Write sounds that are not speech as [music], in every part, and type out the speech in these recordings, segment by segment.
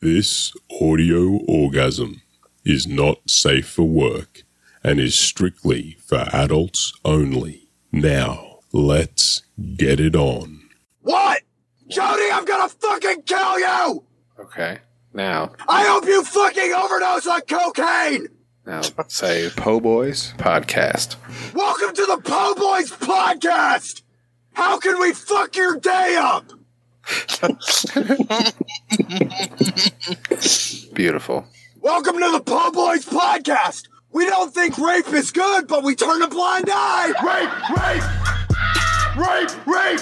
This audio orgasm is not safe for work and is strictly for adults only. Now, let's get it on. What? Jody, I'm gonna fucking kill you! Okay. Now, I hope you fucking overdose on cocaine! now say Po Boys podcast. Welcome to the Po Boys podcast! How can we fuck your day up? [laughs] Beautiful. Welcome to the Po Boys podcast! We don't think rape is good, but we turn a blind eye! Rape! Rape! Rape! Rape!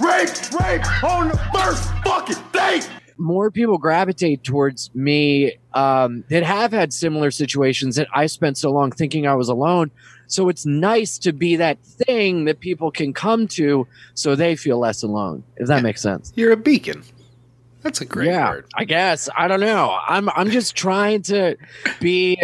Rape! Rape! On the first fucking date! more people gravitate towards me um, that have had similar situations that I spent so long thinking I was alone. So it's nice to be that thing that people can come to so they feel less alone, if that makes sense. You're a beacon. That's a great yeah, word. I guess. I don't know. I'm I'm just trying to be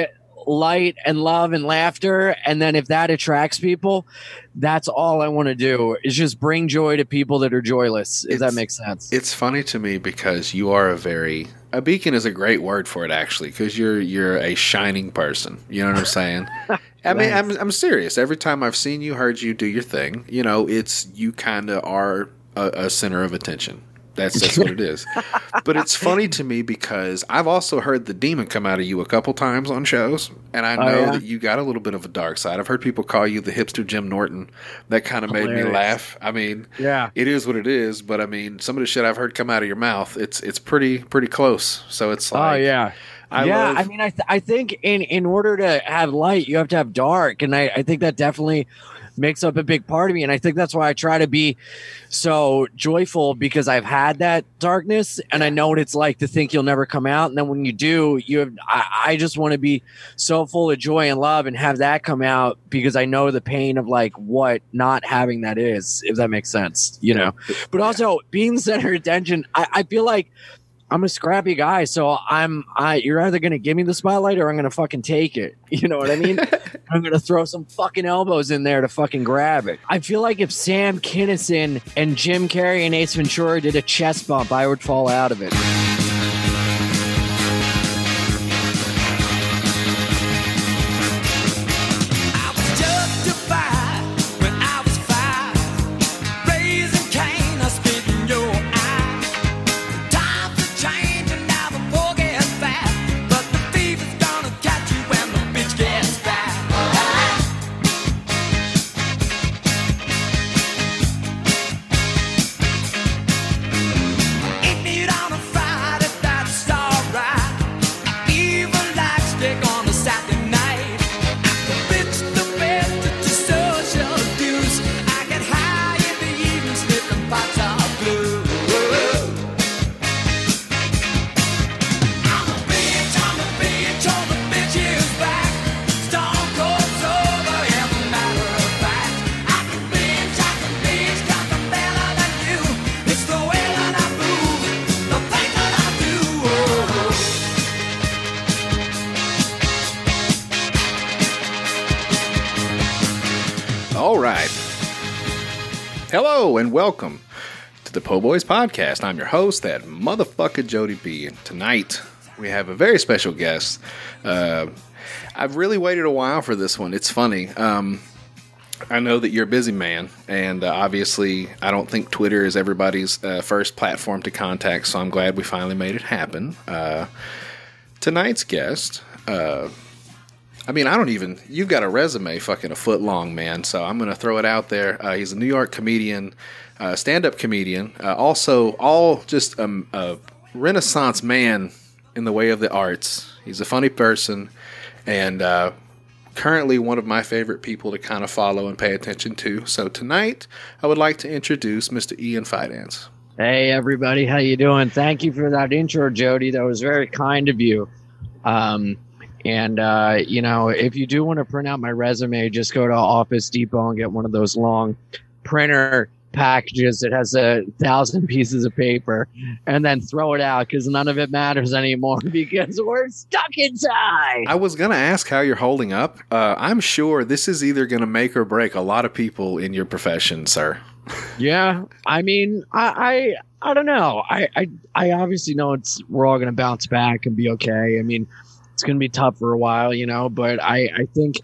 light and love and laughter and then if that attracts people, that's all I want to do is just bring joy to people that are joyless, if that makes sense. It's funny to me because you are a very a beacon is a great word for it actually because you're you're a shining person. You know what I'm saying? [laughs] I mean, I'm I'm serious. Every time I've seen you, heard you do your thing, you know, it's you kind of are a, a center of attention. That's that's what it is. [laughs] But it's funny to me because I've also heard the demon come out of you a couple times on shows, and I Oh, know yeah? that you got a little bit of a dark side. I've heard people call you the hipster Jim Norton. That kind of made me laugh. I mean, yeah. it is what it is, but I mean, some of the shit I've heard come out of your mouth, it's it's pretty pretty close. So it's oh, like, oh yeah. I yeah, love- I mean, I, th- I think in, in order to have light, you have to have dark, and I, I think that definitely makes up a big part of me, and I think that's why I try to be so joyful because I've had that darkness, and I know what it's like to think you'll never come out, and then when you do, you have. I, I just want to be so full of joy and love and have that come out because I know the pain of like what not having that is, if that makes sense, you know. But also being the center of attention, I, I feel like I'm a scrappy guy, so I'm I you're either gonna give me the spotlight or I'm gonna fucking take it. [laughs] You know what I mean? [laughs] I'm gonna throw some fucking elbows in there to fucking grab it. I feel like if Sam Kinison and Jim Carrey and Ace Ventura did a chest bump, I would fall out of it. Boys podcast. I'm your host, that motherfucker Jody B. And tonight we have a very special guest. Uh, I've really waited a while for this one. It's funny. Um, I know that you're a busy man, and uh, obviously, I don't think Twitter is everybody's uh, first platform to contact. So I'm glad we finally made it happen. Uh, tonight's guest. Uh, I mean, I don't even. You've got a resume fucking a foot long, man. So I'm going to throw it out there. Uh, he's a New York comedian, uh, stand up comedian. Uh, also, all just a renaissance man in the way of the arts. He's a funny person and uh, currently one of my favorite people to kind of follow and pay attention to. So tonight, I would like to introduce Mr. Ian Fidance. Hey everybody, how you doing? Thank you for that intro, Jody. That was very kind of you. Um, and uh, you know, if you do want to print out my resume, just go to Office Depot and get one of those long printer packages that has a thousand pieces of paper and then throw it out because none of it matters anymore [laughs] because we're stuck inside. I was gonna ask how you're holding up. Uh, I'm sure this is either gonna make or break a lot of people in your profession, sir. Yeah, I mean, I, I, I don't know. I, I, I obviously know it's we're all gonna bounce back and be okay. I mean, it's gonna be tough for a while, you know, but I, I think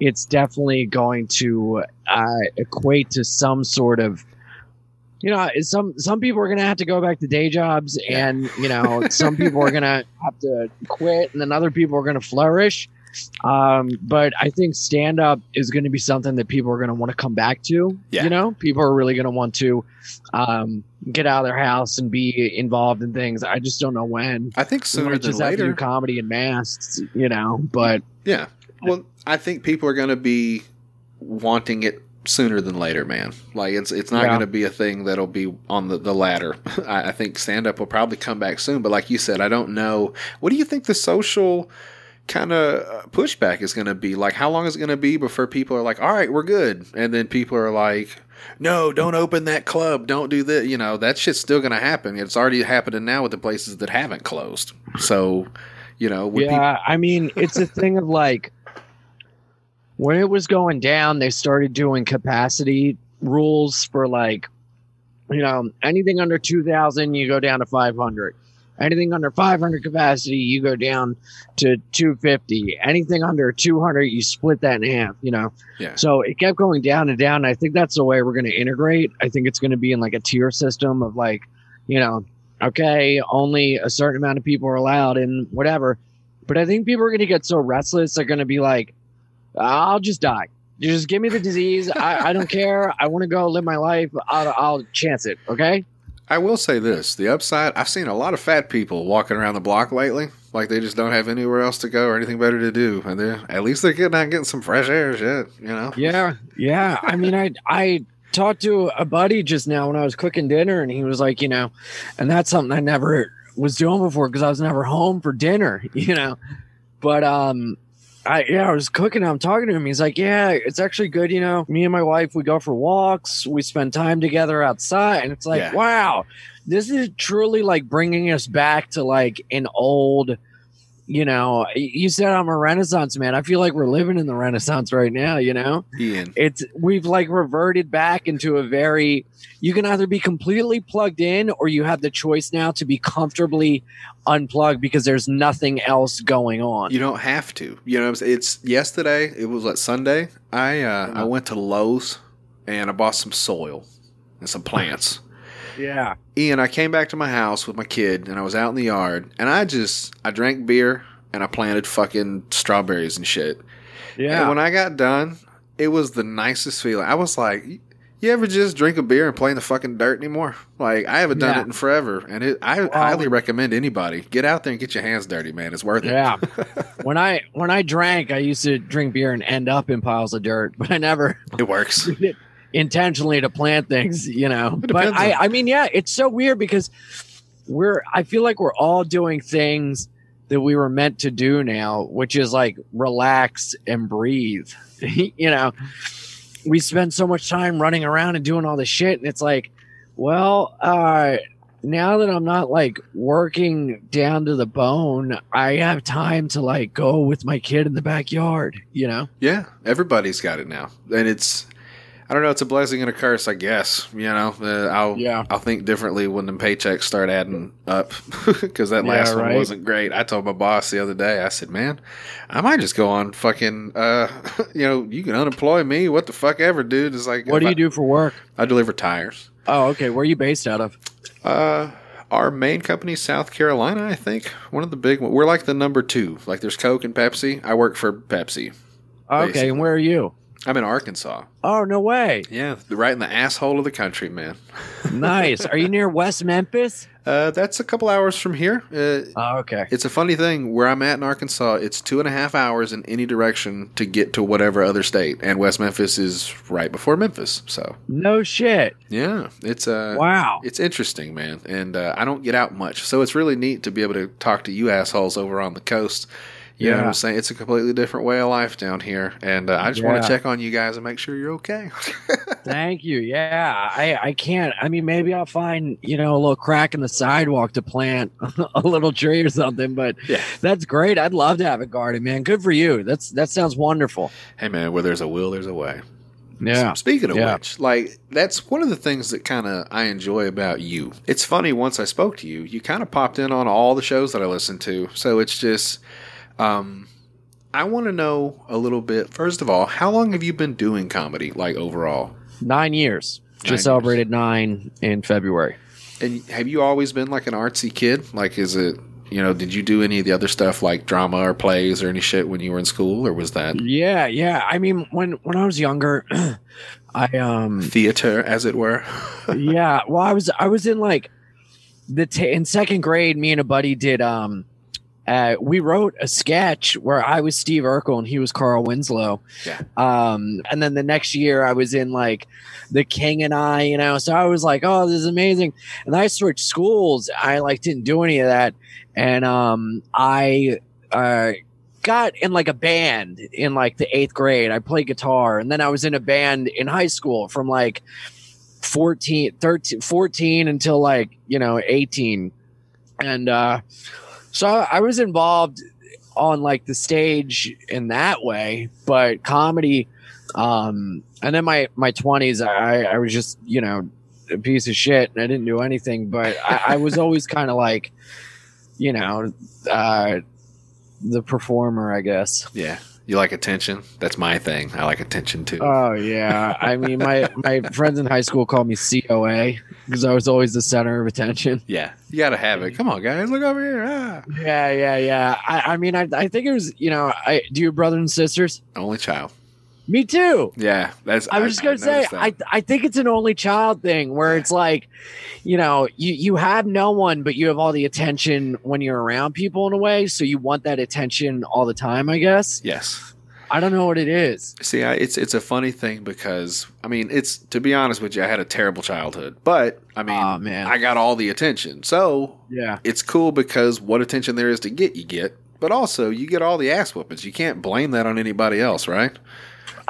it's definitely going to uh, equate to some sort of, you know, some some people are gonna have to go back to day jobs, and you know, some people are gonna [laughs] have to quit, and then other people are gonna flourish. Um, but I think stand up is going to be something that people are going to want to come back to. Yeah. You know, people are really going to want to um, get out of their house and be involved in things. I just don't know when. I think sooner than just have do later. comedy and masks, you know. But Yeah. Well, I think people are going to be wanting it sooner than later, man. Like it's it's not Yeah. going to be a thing that'll be on the the ladder. [laughs] I, I think stand up will probably come back soon, but like you said, I don't know. What do you think the social kind of uh, pushback is going to be? Like, how long is it going to be before people are like, "All right, we're good," and then people are like. No, don't open that club. Don't do that. You know, that shit's still going to happen. It's already happening now with the places that haven't closed. So, you know, would yeah, I mean, it's a thing of like when it was going down, they started doing capacity rules for like, you know, anything under 2,000, you go down to 500. Anything under 500 capacity, you go down to 250. Anything under 200, you split that in half, you know? Yeah. So it kept going down and down. And I think that's the way we're going to integrate. I think it's going to be in like a tier system of like, you know, okay, only a certain amount of people are allowed and whatever. But I think people are going to get so restless, they're going to be like, I'll just die. You Just give me the disease. I, I don't care. I want to go live my life. I'll, I'll chance it. Okay. I will say this: the upside. I've seen a lot of fat people walking around the block lately, like they just don't have anywhere else to go or anything better to do, and they're at least they're getting out getting some fresh air. Shit, you know. Yeah. Yeah. I mean, I, I talked to a buddy just now when I was cooking dinner and he was like, you know, and that's something I never was doing before because I was never home for dinner, [laughs] you know, but, um, I yeah, I was cooking. I'm talking to him. He's like, "Yeah, it's actually good. You know, me and my wife, we go for walks. We spend time together outside, and it's like, Yeah. wow, this is truly like bringing us back to like an old, you know. You said I'm a Renaissance man. I feel like we're living in the Renaissance right now. You know, Ian, it's we've like reverted back into a very. You can either be completely plugged in, or you have the choice now to be comfortably unplugged because there's nothing else going on. you don't have to. You know, what I'm saying? it's yesterday. It was like Sunday. I uh, I went to Lowe's and I bought some soil and some plants. Yeah. Ian, I came back to my house with my kid and I was out in the yard and I just I drank beer and I planted fucking strawberries and shit. Yeah. And when I got done, it was the nicest feeling. I was like, you ever just drink a beer and play in the fucking dirt anymore? Like I haven't done Yeah. it in forever, and it, I highly recommend anybody get out there and get your hands dirty, man. It's worth it. yeah. [laughs] when I when I drank, I used to drink beer and end up in piles of dirt, but I never it works. [laughs] did it intentionally to plant things, you know. But I I mean, yeah, it's so weird because we're I feel like we're all doing things that we were meant to do now, which is like relax and breathe. [laughs] you know, we spend so much time running around and doing all this shit, and it's like, well, uh, now that I'm not like working down to the bone, I have time to like go with my kid in the backyard. You know, Yeah, everybody's got it now, and it's. I don't know. It's a blessing and a curse, I guess. You know, uh, I'll Yeah. I'll think differently when the paychecks start adding up [laughs] because that Yeah, last one wasn't great. I told my boss the other day. I said, "Man, I might just go on fucking. Uh, [laughs] you know, you can unemploy me. What the fuck ever, dude? It's like what do I- you do for work? I deliver tires. Oh, okay. Where are you based out of? Uh, our main company, South Carolina, I think. One of the big ones. We're like the number two. Like there's Coke and Pepsi. I work for Pepsi. Okay, Basically. and where are you? I'm in Arkansas. Oh, no way. Yeah, right in the asshole of the country, man. [laughs] Nice. Are you near West Memphis? Uh, that's a couple hours from here. Uh, Oh, okay. it's a funny thing. Where I'm at in Arkansas, it's two and a half hours in any direction to get to whatever other state, and West Memphis is right before Memphis. So No shit. yeah, it's uh, Wow. It's interesting, man, and uh, I don't get out much, so it's really neat to be able to talk to you assholes over on the coast. You know what Yeah. I'm saying? It's a completely different way of life down here, and uh, I just want to check on you guys and make sure you're okay. [laughs] Thank you. Yeah, I I can't. I mean, maybe I'll find you know a little crack in the sidewalk to plant [laughs] a little tree or something. But Yeah. that's great. I'd love to have a garden, man. Good for you. That's that sounds wonderful. hey man, where there's a will, there's a way. Yeah. Speaking of Yeah. which, like that's one of the things that kind of I enjoy about you. It's funny once I spoke to you, you kind of popped in on all the shows that I listen to. So it's just um I want to know a little bit. First of all, how long have you been doing comedy like overall? Nine years. Nine Just years. celebrated nine in February. And have you always been like an artsy kid? Like is it, you know, did you do any of the other stuff like drama or plays or any shit when you were in school or was that Yeah, yeah. I mean, when when I was younger, [clears throat] I um theater as it were? yeah. Well, I was I was in like the t- in second grade. Me and a buddy did um. Uh, we wrote a sketch where I was Steve Urkel and he was Carl Winslow. Yeah. Um, and then the next year I was in like The King and I, you know. So I was like, oh, this is amazing. And I switched schools. I like didn't do any of that, and um, I uh got in like a band in like the eighth grade. I played guitar, and then I was in a band in high school from like 14, 13, 14 until like, you know, 18. And uh, so I was involved on like the stage in that way, but comedy. Um, and then my, my 20s, I, I was just, you know, a piece of shit and I didn't do anything, but I, I was always [laughs] kind of like, you know, uh, the performer, I guess. Yeah. You like attention? That's my thing. I like attention too. Oh yeah, I mean my my friends in high school called me COA because I was always the center of attention. [laughs] yeah. You got to have it. Come on, guys. Look over here. Ah. Yeah, yeah, yeah. I, I mean, I, I think it was you know, I do you have brothers and sisters? Only child. Me too. Yeah. That's I was just gonna say, that. I I think it's an only child thing where it's like, you know, you you have no one, but you have all the attention when you're around people in a way, so you want that attention all the time. I guess yes. I don't know what it is. See, I, it's it's a funny thing because I mean, it's to be honest with you, I had a terrible childhood, but I mean, Aw, man. I got all the attention, so Yeah, it's cool because what attention there is to get, you get, but also you get all the ass whoopings. You can't blame that on anybody else, right?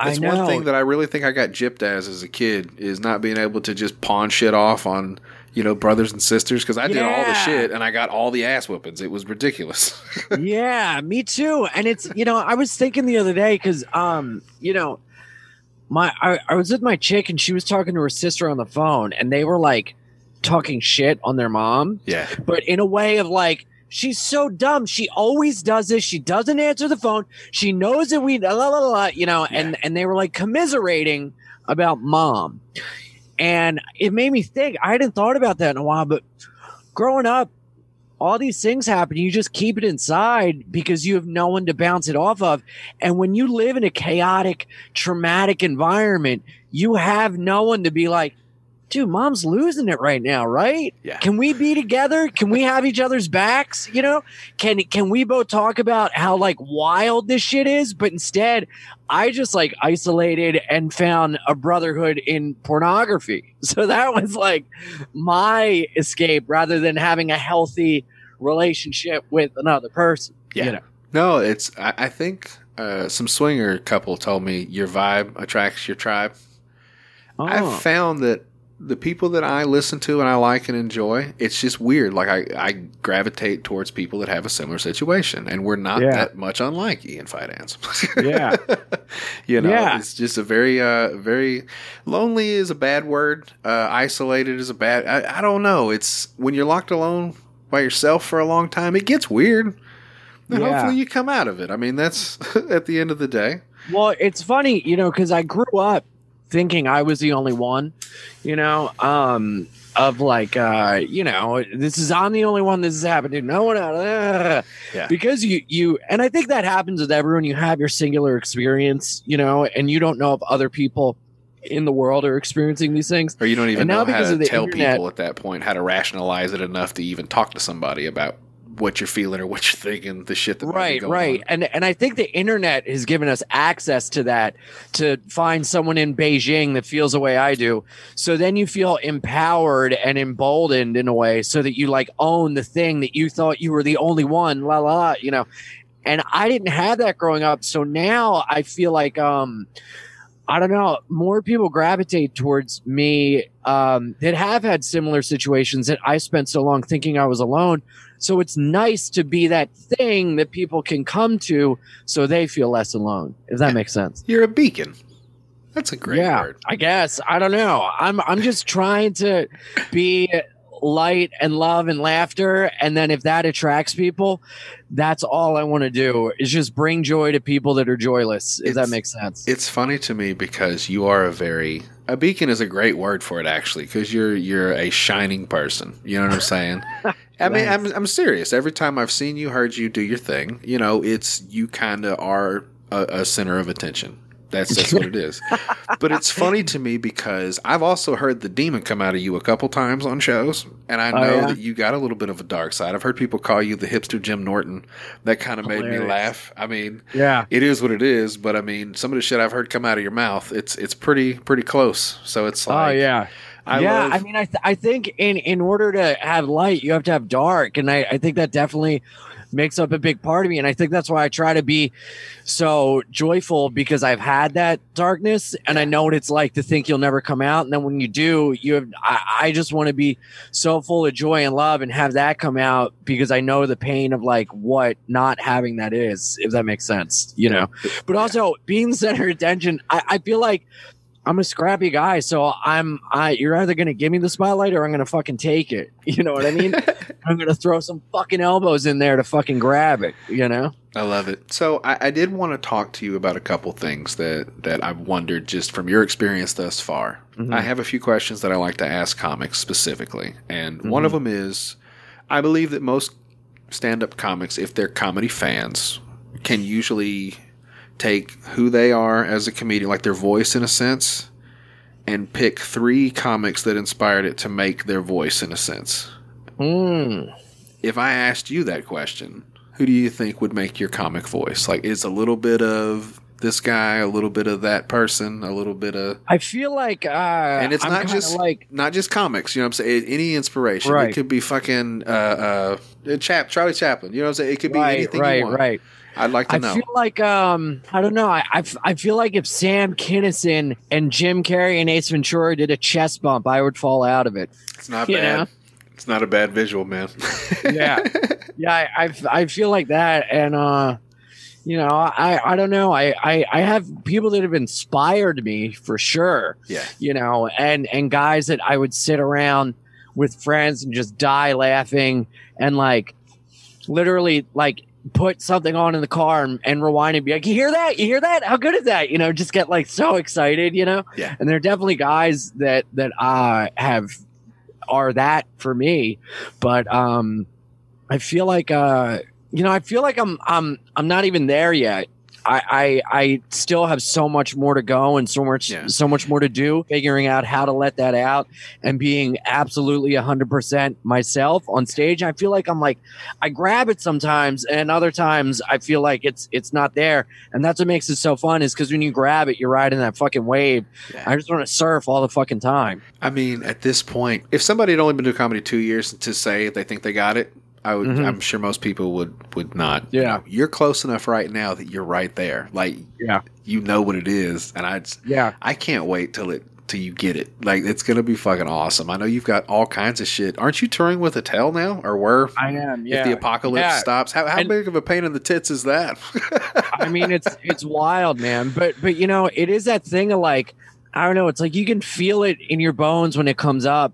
That's one thing that I really think I got gypped as as a kid is not being able to just pawn shit off on you know brothers and sisters because I did all the Yeah. shit and I got all the ass whoopings. It was ridiculous. [laughs] yeah, me too. And it's you know, I was thinking the other day because um, you know, my I, I was with my chick and she was talking to her sister on the phone and they were like talking shit on their mom, yeah, but in a way of like she's so dumb. She always does this. She doesn't answer the phone. She knows that we la la la, la you know, and and they were like commiserating about mom. And it made me think, I hadn't thought about that in a while, but growing up, all these things happen. You just keep it inside because you have no one to bounce it off of. And when you live in a chaotic, traumatic environment, you have no one to be like, dude, mom's losing it right now, right? Yeah. Can we be together? Can we have each other's backs? You know, can can we both talk about how like wild this shit is? But instead, I just like isolated and found a brotherhood in pornography. [laughs] So that was like my escape rather than having a healthy relationship with another person. Yeah. You know? no, it's I, I think uh, some swinger couple told me your vibe attracts your tribe. Oh. I've found that the people that I listen to and I like and enjoy, it's just weird. Like I, I gravitate towards people that have a similar situation, and we're not Yeah. that much unlike Ian Fidance. [laughs] Yeah. you know, Yeah. it's just a very, uh, very lonely is a bad word. Uh, isolated is a bad. I, I don't know. It's when you're locked alone by yourself for a long time, it gets weird. And Yeah. hopefully you come out of it. I mean, that's [laughs] at the end of the day. Well, it's funny, you know, because I grew up thinking I was the only one, you know, um, of like, uh, you know, this is I'm the only one this has happened to. No one else. uh, Yeah. Because you you and I think that happens with everyone. You have your singular experience, you know, and you don't know if other people in the world are experiencing these things. Or you don't even know how to tell internet- people at that point how to rationalize it enough to even talk to somebody about what you're feeling or what you're thinking, the shit that right right on. and and i think the internet has given us access to that to find someone in beijing that feels the way i do so then you feel empowered and emboldened in a way so that you like own the thing that you thought you were the only one la la la you know and I didn't have that growing up. So now I feel like um I don't know, more people gravitate towards me um that have had similar situations that I spent so long thinking I was alone. So it's nice to be that thing that people can come to so they feel less alone. If that makes sense. You're a beacon. That's a great yeah, word. I guess. I don't know. I'm I'm just trying to be light and love and laughter and then if that attracts people, that's all I want to do is just bring joy to people that are joyless, if that It's- makes sense. It's funny to me because you are a very a beacon is a great word for it actually because you're you're a shining person. You know what I'm saying? [laughs] I mean, I'm I'm serious. Every time I've seen you, heard you do your thing, you know, it's you kind of are a, a center of attention. That's that's what it is. But it's funny to me because I've also heard the demon come out of you a couple times on shows, and I Oh, know yeah? that you got a little bit of a dark side. I've heard people call you the hipster Jim Norton. That kind of made me laugh. I mean, yeah. it is what it is, but I mean, some of the shit I've heard come out of your mouth, it's it's pretty pretty close. So it's oh, like, Oh yeah. I yeah, love- I mean, I, th- I think in, in order to have light, you have to have dark. And I, I think that definitely makes up a big part of me. And I think that's why I try to be so joyful because I've had that darkness and I know what it's like to think you'll never come out. And then when you do, you have, I, I just want to be so full of joy and love and have that come out because I know the pain of like what not having that is, if that makes sense, you know. But also being the center of attention, I, I feel like I'm a scrappy guy, so I'm I you're either gonna give me the spotlight or I'm gonna fucking take it. [laughs] You know what I mean? [laughs] I'm gonna throw some fucking elbows in there to fucking grab it, you know? I love it. So I, I did want to talk to you about a couple things that that I've wondered just from your experience thus far. Mm-hmm. I have a few questions that I like to ask comics specifically, and Mm-hmm. one of them is, I believe that most stand-up comics, if they're comedy fans, can usually take who they are as a comedian, like their voice in a sense, and pick three comics that inspired it to make their voice in a sense. Mm. If I asked you that question, who do you think would make your comic voice? Like, is a little bit of this guy, a little bit of that person, a little bit of, I feel like uh and it's I'm not just like not just comics. You know what I'm saying? Any inspiration. It could be fucking uh, uh, Chap Charlie Chaplin. You know what I'm saying? It could be right, anything right, you want. right. I'd like to I know. feel like um I don't know. I, I I feel like if Sam Kinison and Jim Carrey and Ace Ventura did a chest bump, I would fall out of it. it's not you bad. know? It's not a bad visual, man. [laughs] yeah yeah I, I f- I feel like that and uh you know i i don't know I, I i have people that have inspired me for sure yeah. you know and and guys that i would sit around with friends and just die laughing and like literally like put something on in the car and, and rewind and be like you hear that? You hear that? How good is that? You know just get like so excited you know? Yeah. and there are definitely guys that that uh have are that for me. But um i feel like uh you know i feel like i'm i'm i'm not even there yet I, I I still have so much more to go and so much Yeah. so much more to do figuring out how to let that out and being absolutely 100% myself on stage I feel like I'm like I grab it sometimes and other times I feel like it's it's not there and that's what makes it so fun is cuz when you grab it you're riding that fucking wave Yeah. I just want to surf all the fucking time I mean, at this point, if somebody had only been doing comedy two years to say they think they got it, I would. Mhm. I'm sure most people would would not. Yeah. you're close enough right now that you're right there. Like, Yeah. you know what it is, and I. yeah I can't wait till it till you get it. Like, it's gonna be fucking awesome. I know you've got all kinds of shit. Aren't you touring with Attell now, or were? I am If the apocalypse Yeah. stops, how, how And- big of a pain in the tits is that? I mean, it's [laughs] it's wild, man. But but you know, it is that thing of like, I don't know. It's like you can feel it in your bones when it comes up.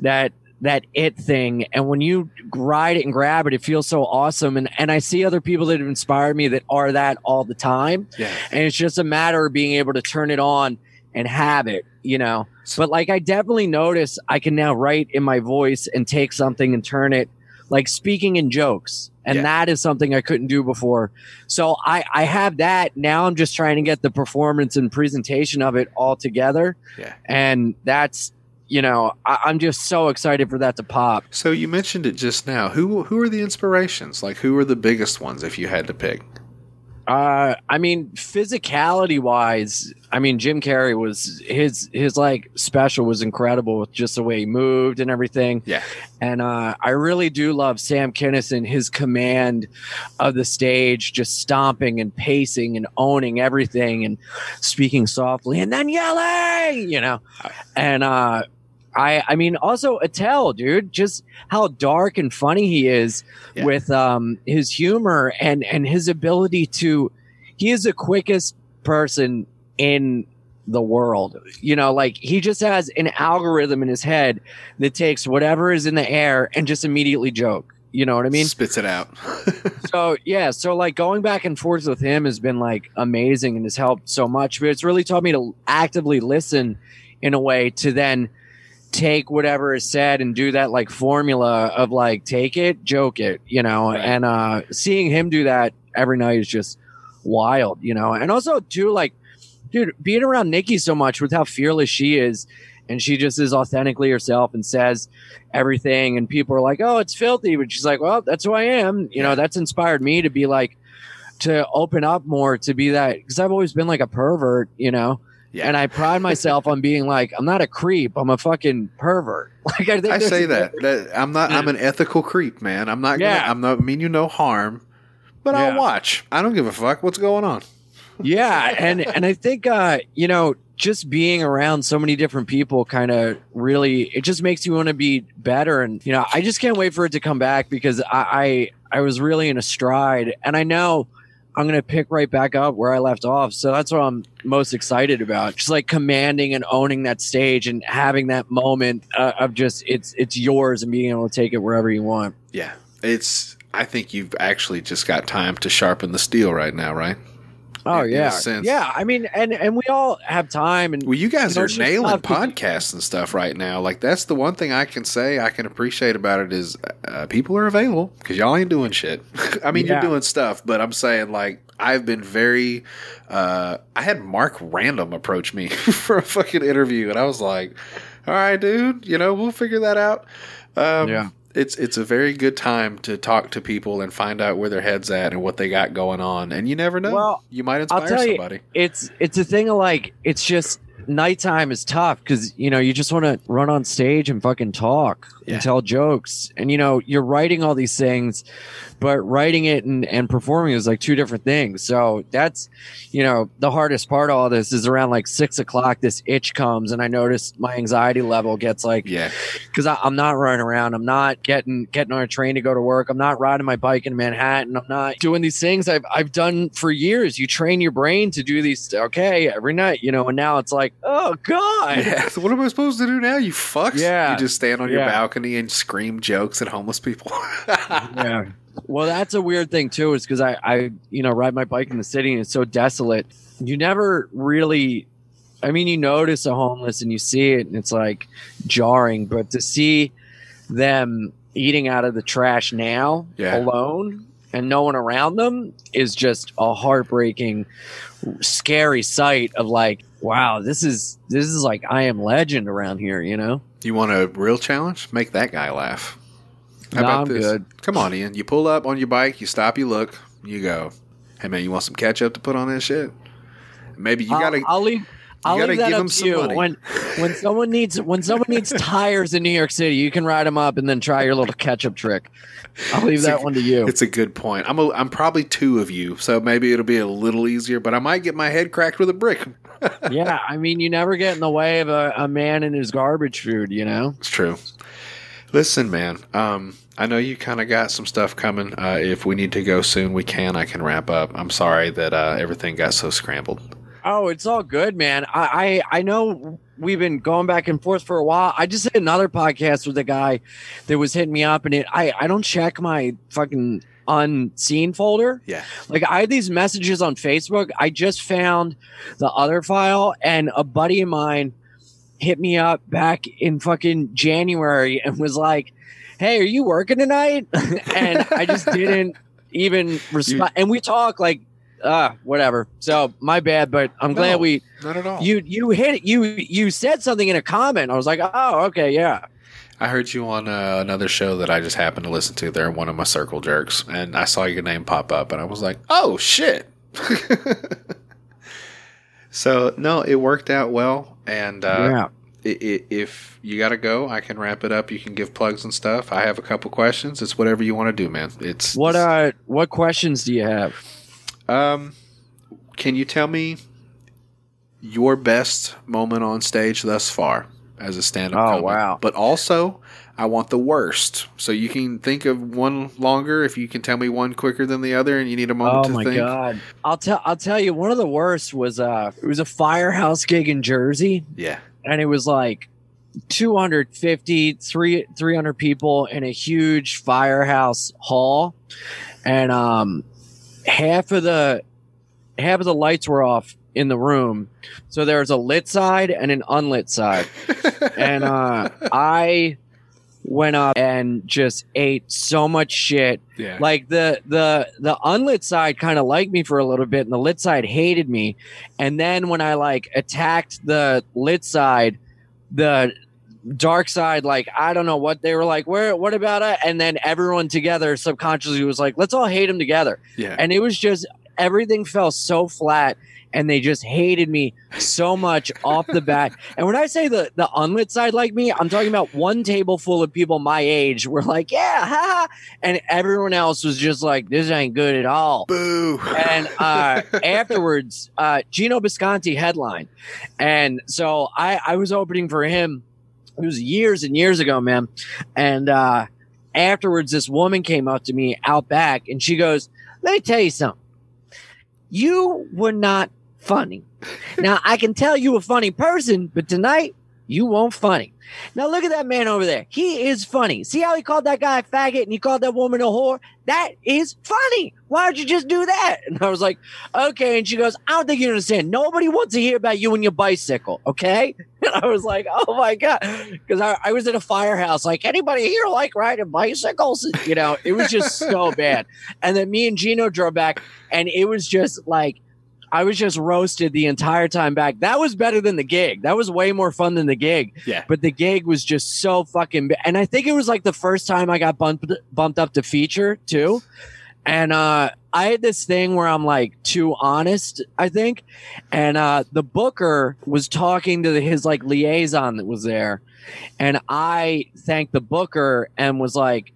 That that it thing, and when you ride it and grab it, it feels so awesome. And and I see other people that have inspired me that are that all the time. yeah. And it's just a matter of being able to turn it on and have it, you know. But like I definitely notice I can now write in my voice and take something and turn it like speaking in jokes. And Yeah. that is something I couldn't do before. So I, I have that. Now I'm just trying to get the performance and presentation of it all together. Yeah. And that's, you know, I, I'm just so excited for that to pop. So you mentioned it just now. Who who are the inspirations? Like, who are the biggest ones if you had to pick? Uh, I mean, physicality wise, I mean, Jim Carrey was his his like special was incredible with just the way he moved and everything. Yeah. And uh, I really do love Sam Kinison, his command of the stage, just stomping and pacing and owning everything and speaking softly and then yelling, you know. And uh, I, I mean, also Attell, dude, just how dark and funny he is Yeah. with um, his humor and and his ability to. He is the quickest person in the world. You know, like he just has an algorithm in his head that takes whatever is in the air and just immediately joke. You know what I mean? spits it out. [laughs] so yeah, so like going back and forth with him has been like amazing and has helped so much. But it's really taught me to actively listen in a way to then take whatever is said and do that like formula of like take it, joke it, you know. Right. And uh seeing him do that every night is just wild, you know. And also too, like, dude, being around Nikki so much with how fearless she is, and she just is authentically herself and says everything, and people are like, "Oh, it's filthy," but she's like, "Well, that's who I am." You know, that's inspired me to be like to open up more to be that because I've always been like a pervert, you know. Yeah. And I pride myself on being like, I'm not a creep. I'm a fucking pervert. [laughs] Like I think I say that. that I'm not. I'm an ethical creep, man. I'm not. Gonna, Yeah. I'm not. Mean you no harm, but I'll watch. I don't give a fuck what's going on. yeah and and i think uh you know just being around so many different people kind of really it just makes you want to be better and you know i just can't wait for it to come back because i i, I was really in a stride and i know i'm gonna pick right back up where i left off so that's what i'm most excited about just like commanding and owning that stage and having that moment uh, of just it's it's yours and being able to take it wherever you want Yeah, it's. I think you've actually just got time to sharpen the steel right now, right? Oh In- in yeah sense. yeah i mean and and we all have time and Well, you guys You know, are nailing podcasts and stuff right now. Like that's the one thing I can say I can appreciate about it is uh, people are available because y'all ain't doing shit. [laughs] I mean, Yeah. you're doing stuff, but I'm saying like I've been very. Uh, I had Mark Normand approach me [laughs] for a fucking interview, and I was like, "All right, dude, you know we'll figure that out." Um, Yeah. It's it's a very good time to talk to people and find out where their heads at and what they got going on, and you never know. Well, you might I'll inspire tell you, somebody. it's it's a thing of like it's just nighttime is tough because you know you just want to run on stage and fucking talk Yeah. and tell jokes and you know you're writing all these things but writing it and, and performing is like two different things so that's you know the hardest part of all this is around like six o'clock this itch comes and i notice my anxiety level gets like Yeah, because I'm not running around. I'm not getting getting on a train to go to work. I'm not riding my bike in Manhattan. I'm not doing these things I've I've done for years. You train your brain to do these okay every night, you know. And now it's like, oh god, Yeah. So what am I supposed to do now? You fucks. Yeah. You just stand on your Yeah. Balcony and scream jokes at homeless people. [laughs] yeah. Well, that's a weird thing too, is because I I you know ride my bike in the city and it's so desolate. You never really. I mean, you notice a homeless and you see it, and it's like jarring. But to see them eating out of the trash now Yeah. alone and no one around them is just a heartbreaking scary sight of like wow this is this is like i am legend around here you know you want a real challenge? Make that guy laugh. How No, about I'm this? good. Come on, Ian. You pull up on your bike. You stop. You look. You go. Hey man, you want some ketchup to put on that shit? Maybe you I'll- gotta. I'll, leave I'll gotta leave that give up to you. money. When when someone needs when someone needs [laughs] tires in New York City, you can ride them up and then try your little ketchup trick. I'll leave It's that a- one to you. It's a good point. I'm a, I'm probably two of you, so maybe it'll be a little easier. But I might get my head cracked with a brick. [laughs] yeah, I mean, you never get in the way of a, a man and his garbage food, you know. It's true. Listen, man. Um, I know you kind of got some stuff coming. Uh, if we need to go soon, we can. I can wrap up. I'm sorry that uh, everything got so scrambled. Oh, it's all good, man. I, I I know we've been going back and forth for a while. I just did another podcast with a guy that was hitting me up, and it I I don't check my fucking unseen folder. Yeah. Like I had these messages on Facebook. I just found the other file, and a buddy of mine hit me up back in fucking January and was like, "Hey, are you working tonight?" [laughs] and I just [laughs] didn't even respond. And we talk like, uh, whatever. So my bad, but I'm glad we Not at all. you you hit. You you said something in a comment. I was like, oh, okay, yeah. I heard you on uh, another show that I just happened to listen to. They're one of my circle jerks, and I saw your name pop up, and I was like, "Oh shit, [laughs] so no, it worked out well, and uh, yeah. i- i- if you got to go, I can wrap it up. You can give plugs and stuff. I have a couple questions. It's whatever you want to do, man. It's What uh what questions do you have? Um, can you tell me your best moment on stage thus far as a stand-up? Oh, comic? wow. But also, I want the worst. So you can think of one longer. If you can tell me one quicker than the other, and you need a moment to think. Oh my think. god. I'll tell I'll tell you one of the worst was uh it was a firehouse gig in Jersey Yeah. and it was like 250 three, 300 people in a huge firehouse hall and um half of the half of the lights were off in the room. So there's a lit side and an unlit side. [laughs] And uh i went up and just ate so much shit. Yeah. like the the the unlit side kind of liked me for a little bit and the lit side hated me. And then when i like attacked the lit side the dark side like i don't know what they were like where what about it and then everyone together subconsciously was like let's all hate him together yeah. and it was just everything fell so flat and they just hated me so much off the bat [laughs] and when i say the the unlit side like me i'm talking about one table full of people my age were like yeah ha, ha, and everyone else was just like this ain't good at all Boo. and uh, [laughs] afterwards, uh, Gino Bisconti headline, and so I, I was opening for him. It was years and years ago, man. And uh, afterwards, this woman came up to me out back, and she goes, "Let me tell you something. You were not funny. Now I can tell you a funny person, but tonight you won't funny." Now look at that man over there. He is funny. See how he called that guy a faggot and he called that woman a whore? That is funny. Why don't you just do that? [laughs] And I was like, okay. And she goes, I don't think you understand. Nobody wants to hear about you and your bicycle. Okay. [laughs] And I was like, oh my God. Because I, I was in a firehouse. Like, anybody here like riding bicycles? You know, it was just so [laughs] bad. And then me and Gino drove back and it was just like, I was just roasted the entire time back. That was better than the gig. That was way more fun than the gig. Yeah. But the gig was just so fucking. And I think it was like the first time I got bumped bumped up to feature too. And uh, I had this thing where I'm like too honest, I think. And uh, the booker was talking to the, his like liaison that was there, and I thanked the booker and was like,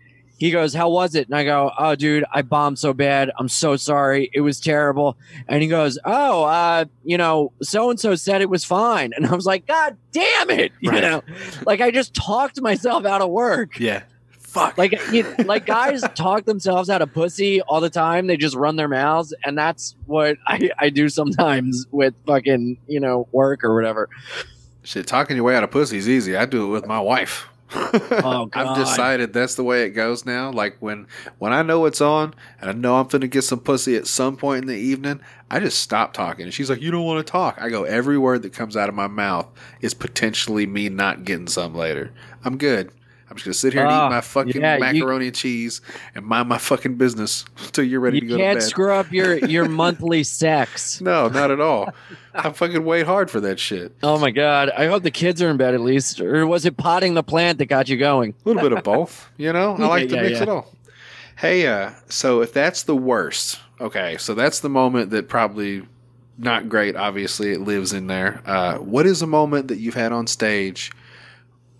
he goes, "How was it?" And I go, "Oh, dude, I bombed so bad. I'm so sorry. It was terrible." And he goes, "Oh, uh, you know, so and so said it was fine." [laughs] And I was like, "God damn it!" [laughs] You Right. know, like I just talked myself out of work. Yeah. Fuck. Like, you, like guys [laughs] talk themselves out of pussy all the time. They just run their mouths, and that's what I, I do sometimes with fucking you know work or whatever. Shit, talking your way out of pussy is easy. I do it with my wife. [laughs] Oh, I've decided that's the way it goes now. Like when when I know it's on and I know I'm gonna get some pussy at some point in the evening, I just stop talking. And she's like, "You don't want to talk." I go, "Every word that comes out of my mouth is potentially me not getting some later. I'm good. I'm just gonna sit here and Ah, eat my fucking yeah, you- macaroni and cheese and mind my fucking business [laughs] until you're ready to go to bed. You can't screw up your your [laughs] monthly sex. no, not at all. I fucking wait hard for that shit. Oh my god! I hope the kids are in bed at least, or was it potting the plant that got you going? A little bit of both, you know. I [laughs] like Yeah, to mix yeah. it all. Hey, uh, so if that's the worst, okay, so that's the moment that probably not great. Obviously, it lives in there. Uh, what is a moment that you've had on stage?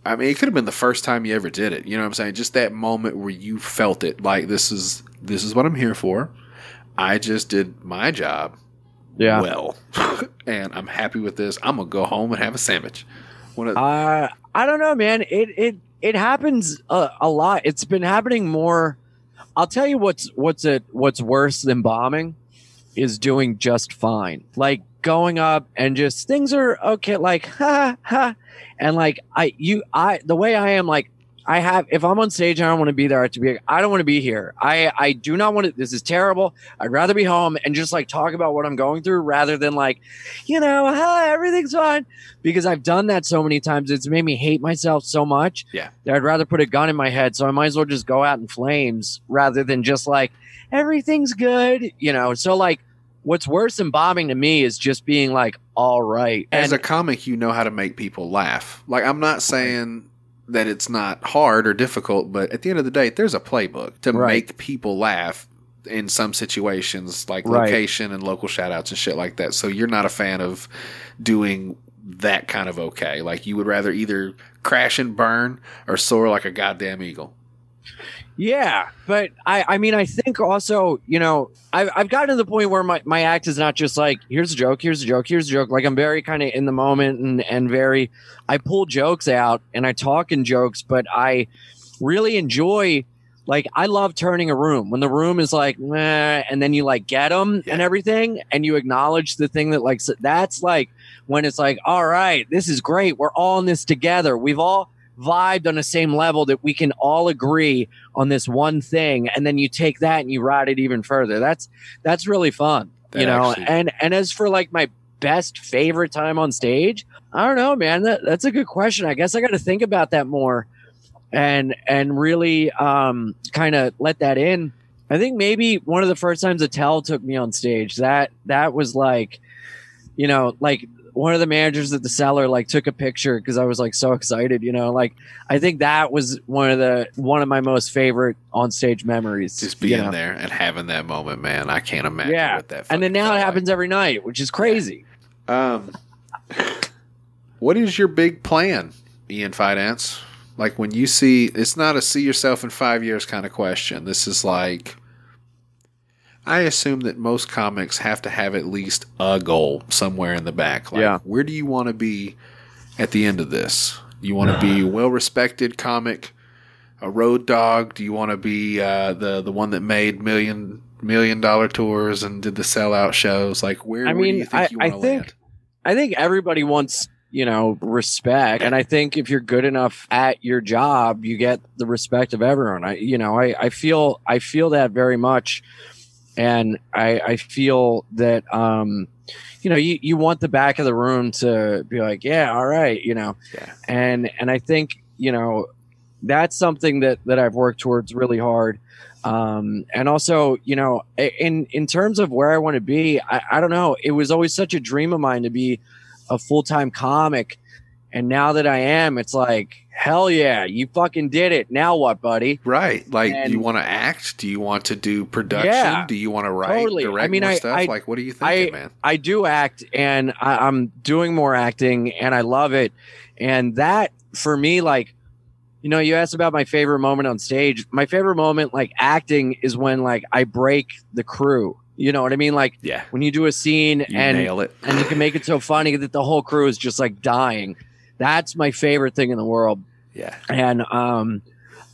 I mean, it could have been the first time you ever did it. You know what I'm saying? Just that moment where you felt it, like this is this is what I'm here for. I just did my job Yeah. well, [laughs] and I'm happy with this. I'm gonna go home and have a sandwich. One of, Uh, I don't know, man. It it it happens a, a lot. It's been happening more. I'll tell you what's what's it what's worse than bombing is doing just fine. Like going up and just things are okay. Like ha ha, and like I you I the way I am like. I have if I'm on stage I don't want to be there, I have to be. I don't want to be here. I I do not want to. This is terrible. I'd rather be home and just like talk about what I'm going through rather than like, you know, hi, everything's fine because I've done that so many times. It's made me hate myself so much. Yeah. That I'd rather put a gun in my head. So I might as well just go out in flames rather than just like, everything's good, you know? So, like, what's worse than bombing to me is just being like, all right. as a comic, you know how to make people laugh. Like I'm not saying that it's not hard or difficult, but at the end of the day, there's a playbook to Right. make people laugh. in some situations, like Right. location and local shout outs and shit like that. So you're not a fan of doing that kind of okay. Like you would rather either crash and burn or soar like a goddamn eagle. Yeah, but I, I mean, I think also, you know, I've, I've gotten to the point where my, my act is not just like, here's a joke, here's a joke, here's a joke. Like I'm very kind of in the moment and, and very, I pull jokes out and I talk in jokes, but I really enjoy, like, I love turning a room when the room is like, and then you like get them and everything and you acknowledge the thing that like, s- that's like when it's like, all right, this is great. We're all in this together. We've all vibed on the same level that we can all agree on this one thing and then you take that and you ride it even further. That's that's really fun That you know? actually- and and as for like my best favorite time on stage i don't know man that, that's a good question. I guess i got to think about that more and and really um kind of let that in. I think maybe one of the first times Attell took me on stage that that was like you know like one of the managers at the cellar like took a picture because I was like so excited, you know. Like I think that was one of the one of my most favorite on stage memories. Just you being know? there and having that moment, man. I can't imagine Yeah, what that. and then now it like. happens every night, which is crazy. Um, what is your big plan, Ian Fidance? Like when you see, it's not a see yourself in five years kind of question. This is like, I assume that most comics have to have at least a goal somewhere in the back. Like, Yeah. where do you want to be at the end of this? You want to be a well respected comic, a road dog? Do you want to be uh, the the one that made million million dollar tours and did the sellout shows? Like where? I mean, you think I- you I want to think- land? I think everybody wants, you know, respect. And I think if you're good enough at your job, you get the respect of everyone. I, you know, I, I feel, I feel that very much. And I, I feel that, um, you know, you, you want the back of the room to be like, yeah, all right, you know, Yeah. and, and I think, you know, that's something that, that I've worked towards really hard. Um, and also, you know, in, in terms of where I want to be, I, I don't know. It was always such a dream of mine to be a full time comic. And now that I am, it's like, hell yeah, you fucking did it. Now what, buddy? Right. Like, And- do you want to act? Do you want to do production? Yeah, do you want to write, totally. direct I mean, more I- stuff? I- like, what are you thinking, man? I do act and I, I'm doing more acting and I love it. And that for me, like, you know, you asked about my favorite moment on stage. My favorite moment, like acting, is when like I break the crew. You know what I mean? Like Yeah. when you do a scene You and and you can make it so funny that the whole crew is just like dying. That's my favorite thing in the world. Yeah. And um,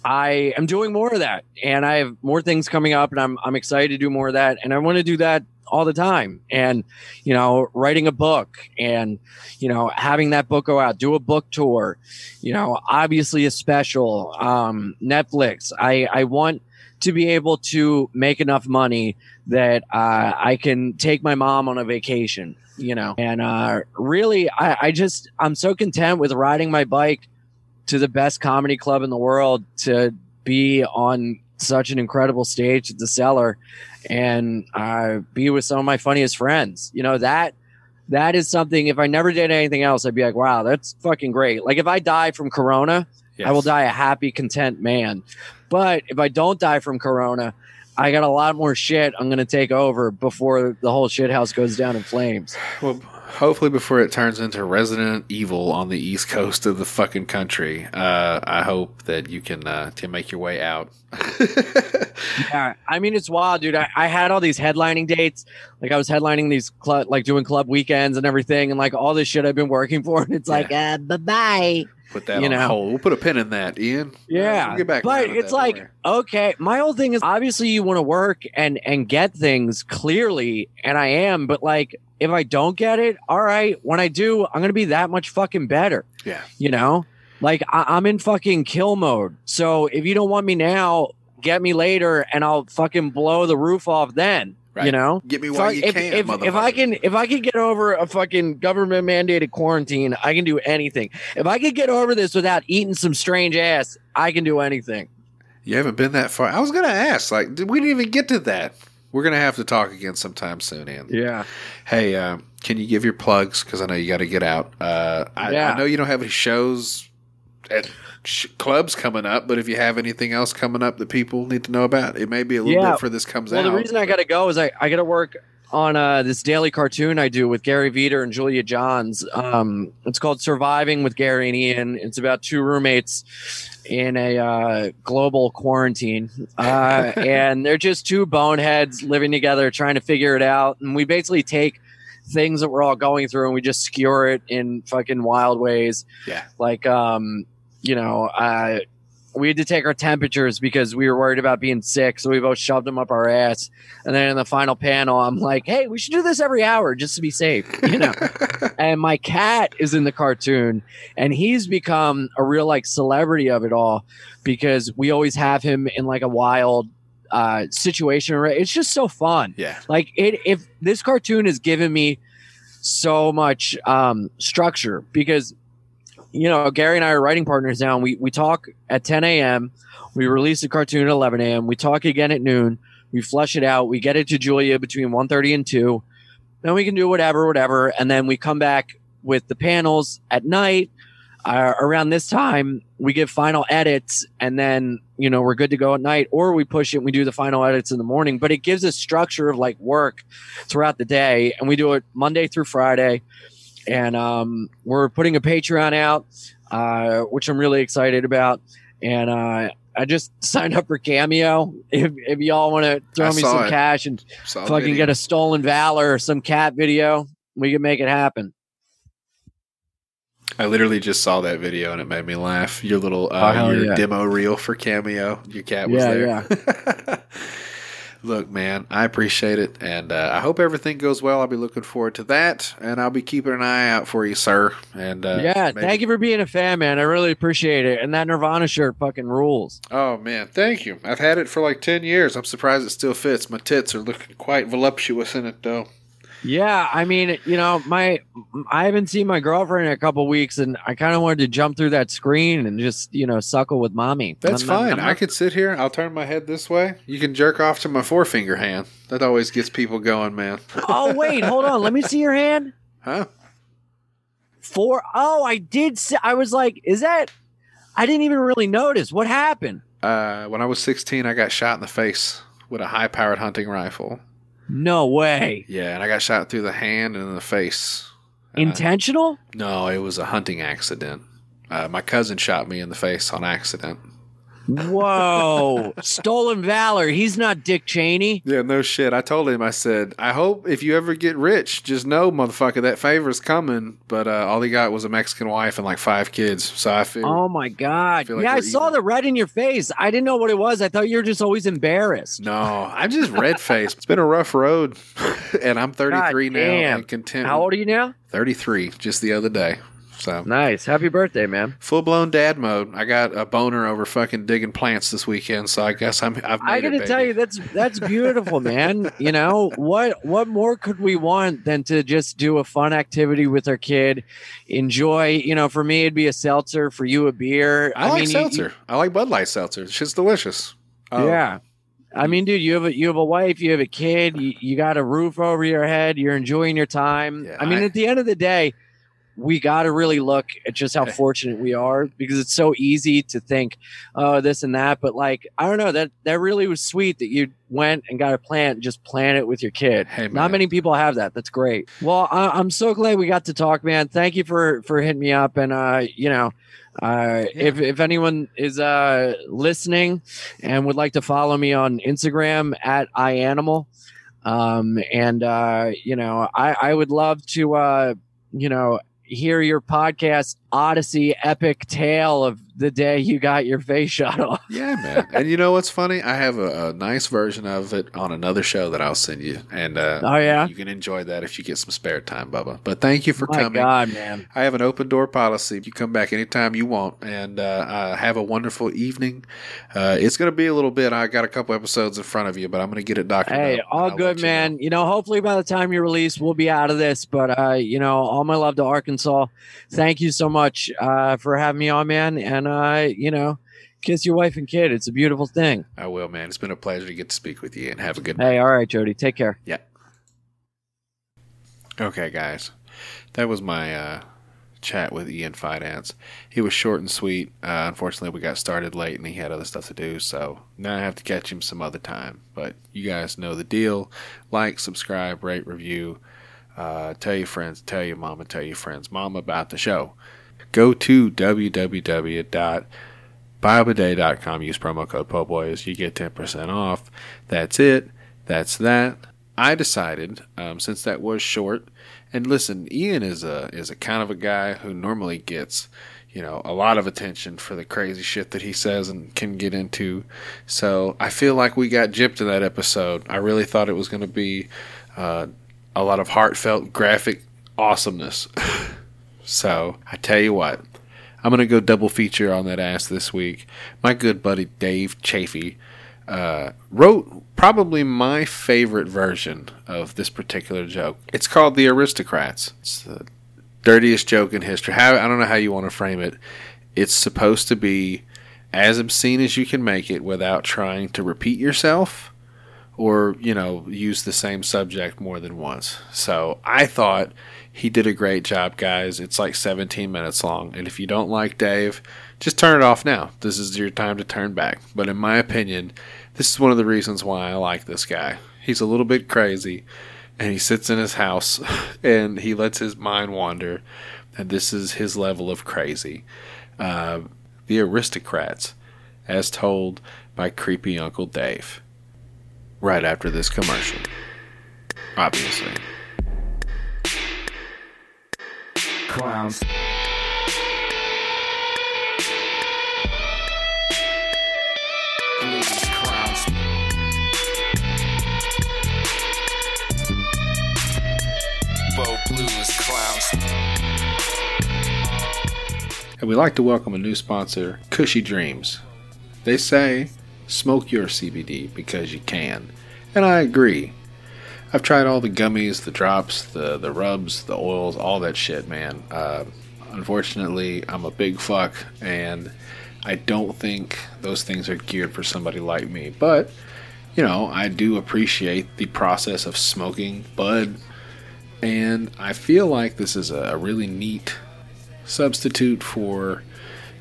I am doing more of that, and I have more things coming up, and I'm I'm excited to do more of that, and I want to do that all the time. And you know, writing a book, and you know, having that book go out, do a book tour, you know, obviously a special, um, Netflix. I I want to be able to make enough money that uh, I can take my mom on a vacation, you know, and uh, really, I, I just I'm so content with riding my bike to the best comedy club in the world to be on such an incredible stage at the cellar and uh, be with some of my funniest friends. You know that that is something. If I never did anything else, I'd be like, wow, that's fucking great. Like if I die from Corona, I will die a happy, content man. But if I don't die from Corona, I got a lot more shit I'm going to take over before the whole shit house goes down in flames. Well, hopefully before it turns into Resident Evil on the east coast of the fucking country, uh, I hope that you can uh, can make your way out. [laughs] Yeah, I mean it's wild, dude. I, I had all these headlining dates, like I was headlining these club, like doing club weekends and everything, and like all this shit I've been working for, [laughs] and it's like, uh, bye bye. Put that You on know. hold. We'll put a pin in that, Ian. Yeah, We'll get back. but it's like okay. My whole thing is obviously you want to work and and get things clearly, and I am, but like if I don't get it, all right. When I do, I'm gonna be that much fucking better. yeah, You know, like I, I'm in fucking kill mode. So if you don't want me now, get me later, and I'll fucking blow the roof off then. You know. get me while Fuck, you if, can. if, if I can if I can get over a fucking government mandated quarantine, I can do anything. If I can get over this without eating some strange ass, I can do anything. You haven't been that far. I was gonna ask. Like, did we didn't even get to that? We're gonna have to talk again sometime soon, Ian. Yeah. Hey, uh, can you give your plugs? Because I know you got to get out. Uh, I, Yeah. I know you don't have any shows at sh- clubs coming up, but if you have anything else coming up that people need to know about, it may be a little Yeah. bit before this comes Well, out. the reason I got to go is I, I got to work on uh, this daily cartoon I do with Gary Vider and Julia Johns. Um, it's called Surviving with Gary and Ian. It's about two roommates in a uh, global quarantine, uh, [laughs] and they're just two boneheads living together, trying to figure it out. And we basically take things that we're all going through and we just skewer it in fucking wild ways. Yeah. like um, you know, uh, we had to take our temperatures because we were worried about being sick. So we both shoved them up our ass. And then in the final panel, I'm like, hey, we should do this every hour just to be safe, you know? [laughs] and my cat is in the cartoon and he's become a real like celebrity of it all because we always have him in like a wild uh, situation. It's just so fun. yeah, Like it, if this cartoon has given me so much um, structure because you know Gary and I are writing partners now. And we we talk at 10 a.m. We release the cartoon at 11 a.m. We talk again at noon. We flush it out. We get it to Julia between 1:30 and 2. Then we can do whatever, whatever, and then we come back with the panels at night. Uh, around this time, we give final edits, and then you know we're good to go at night, or we push it and we do the final edits in the morning. But it gives us structure of like work throughout the day, and we do it Monday through Friday. And um, we're putting a Patreon out, uh, which I'm really excited about. And uh, I just [laughs] signed up for Cameo. If, if y'all want to throw I me some it. cash and fucking get a stolen valor or some cat video, we can make it happen. I literally just saw that video and it made me laugh. Your little Oh, uh, hell your yeah. demo reel for Cameo. Your cat was Yeah, there. [laughs] Look, man, I appreciate it, and uh, I hope everything goes well. I'll be looking forward to that, and I'll be keeping an eye out for you, sir. And uh, yeah, maybe- thank you for being a fan, man. I really appreciate it. And that Nirvana shirt fucking rules. Oh man, thank you. I've had it for like ten years. I'm surprised it still fits. My tits are looking quite voluptuous in it, though. Yeah, I mean, you know, my I haven't seen my girlfriend in a couple weeks, and I kind of wanted to jump through that screen and just you know suckle with mommy. That's I'm fine. I'm I not- could sit here. I'll turn my head this way. You can jerk off to my forefinger hand. That always gets people going, man. oh wait, hold on. Let me see your hand. Huh? Four oh I did. See, I was like, is that? I didn't even really notice what happened. Uh, when I was 16, I got shot in the face with a high-powered hunting rifle. No way. Yeah, and I got shot through the hand and in the face. Uh, Intentional? No, it was a hunting accident. Uh, my cousin shot me in the face on accident. Whoa! Stolen valor. He's not Dick Cheney. Yeah, no shit. I told him, I said, I hope if you ever get rich, just know, motherfucker, that favor's coming. But uh, all he got was a Mexican wife and like five kids. So I feel. Oh my god! feel like yeah, I saw the red in your face. I didn't know what it was. I thought you were just always embarrassed. no, I'm just red faced. It's been a rough road. [laughs] and I'm 33 God now damn. and content. How old are you now? 33, just the other day. So Nice. Happy birthday, man. full blown dad mode. I got a boner over fucking digging plants this weekend. So I guess I'm, I've I it, gotta tell you, that's that's beautiful, man. You know what? What more could we want than to just do a fun activity with our kid? Enjoy. You know, for me, it'd be a seltzer. For you, a beer. I, like mean, you- seltzer. I like Bud Light seltzer. Shit's delicious. you- Oh, yeah. I mean, dude, you have a you have a wife, you have a kid, you, you got a roof over your head, you're enjoying your time. Yeah, I mean, I- at the end of the day, we got to really look at just how fortunate we are because it's so easy to think, oh, this and that. But like, I don't know that that really was sweet that you went and got a plant, and just plant it with your kid. Hey. Not many people have that. That's great. Well, I, I'm so glad we got to talk, man. Thank you for for hitting me up, and uh, you know. Uh, if, if anyone is uh, listening and would like to follow me on Instagram at ianimal, um, and uh, you know, I, I would love to uh, you know hear your podcast Odyssey epic tale of the day you got your face shot off. Yeah, man. and you know what's funny? I have a, a nice version of it on another show that I'll send you, and uh, Oh, yeah? you can enjoy that if you get some spare time, Bubba. But thank you for My coming. God, man. I have an open door policy. You come back anytime you want, and uh, uh, have a wonderful evening. Uh, it's going to be a little bit. I got a couple episodes in front of you, but I'm going to get it doctored. Hey, all good, you know. man. You know, hopefully by the time you release, we'll be out of this. But uh, you know, all my love to Arkansas. Thank you so much uh, for having me on, man. And uh, you know, kiss your wife and kid. It's a beautiful thing. I will, man. It's been a pleasure to get to speak with you, and have a good night. Hey, all right, Jody. Take care. Yeah. Okay, guys. That was my uh, chat with Ian Fidance. He was short and sweet. Uh, unfortunately, we got started late and he had other stuff to do, so now I have to catch him some other time. But you guys know the deal. Like, subscribe, rate, review. Uh, tell your friends, tell your mama, tell your friends, mom about the show. Go to www.bibleday.com. Use promo code POBOYS. You get 10% off. That's it. That's that. I decided, um, since that was short, and listen, Ian is a is a kind of a guy who normally gets, you know, a lot of attention for the crazy shit that he says and can get into. So I feel like we got gypped in that episode. I really thought it was going to be uh, a lot of heartfelt, graphic awesomeness. [laughs] so I tell you what, I'm going to go double feature on that ass this week. My good buddy Dave Chafee uh, wrote probably my favorite version of this particular joke. It's called The Aristocrats. It's the dirtiest joke in history. How I don't know how you want to frame it. It's supposed to be as obscene as you can make it without trying to repeat yourself or, you know, use the same subject more than once. So I thought he did a great job, guys. It's like 17 minutes long. And if you don't like Dave, just turn it off now. This is your time to turn back. But in my opinion, this is one of the reasons why I like this guy. He's a little bit crazy and he sits in his house [laughs] and he lets his mind wander. And this is his level of crazy. Uh, the Aristocrats, as told by creepy Uncle Dave. Right after this commercial. Obviously. Clowns. Blues clowns. Bo blues clowns. And we'd like to welcome a new sponsor, Kushy Dreams. They say, smoke your CBD because you can. And I agree. I've tried all the gummies, the drops, the, the rubs, the oils, all that shit, man. Uh, unfortunately, I'm a big fuck, and I don't think those things are geared for somebody like me. But, you know, I do appreciate the process of smoking bud, and I feel like this is a, a really neat substitute for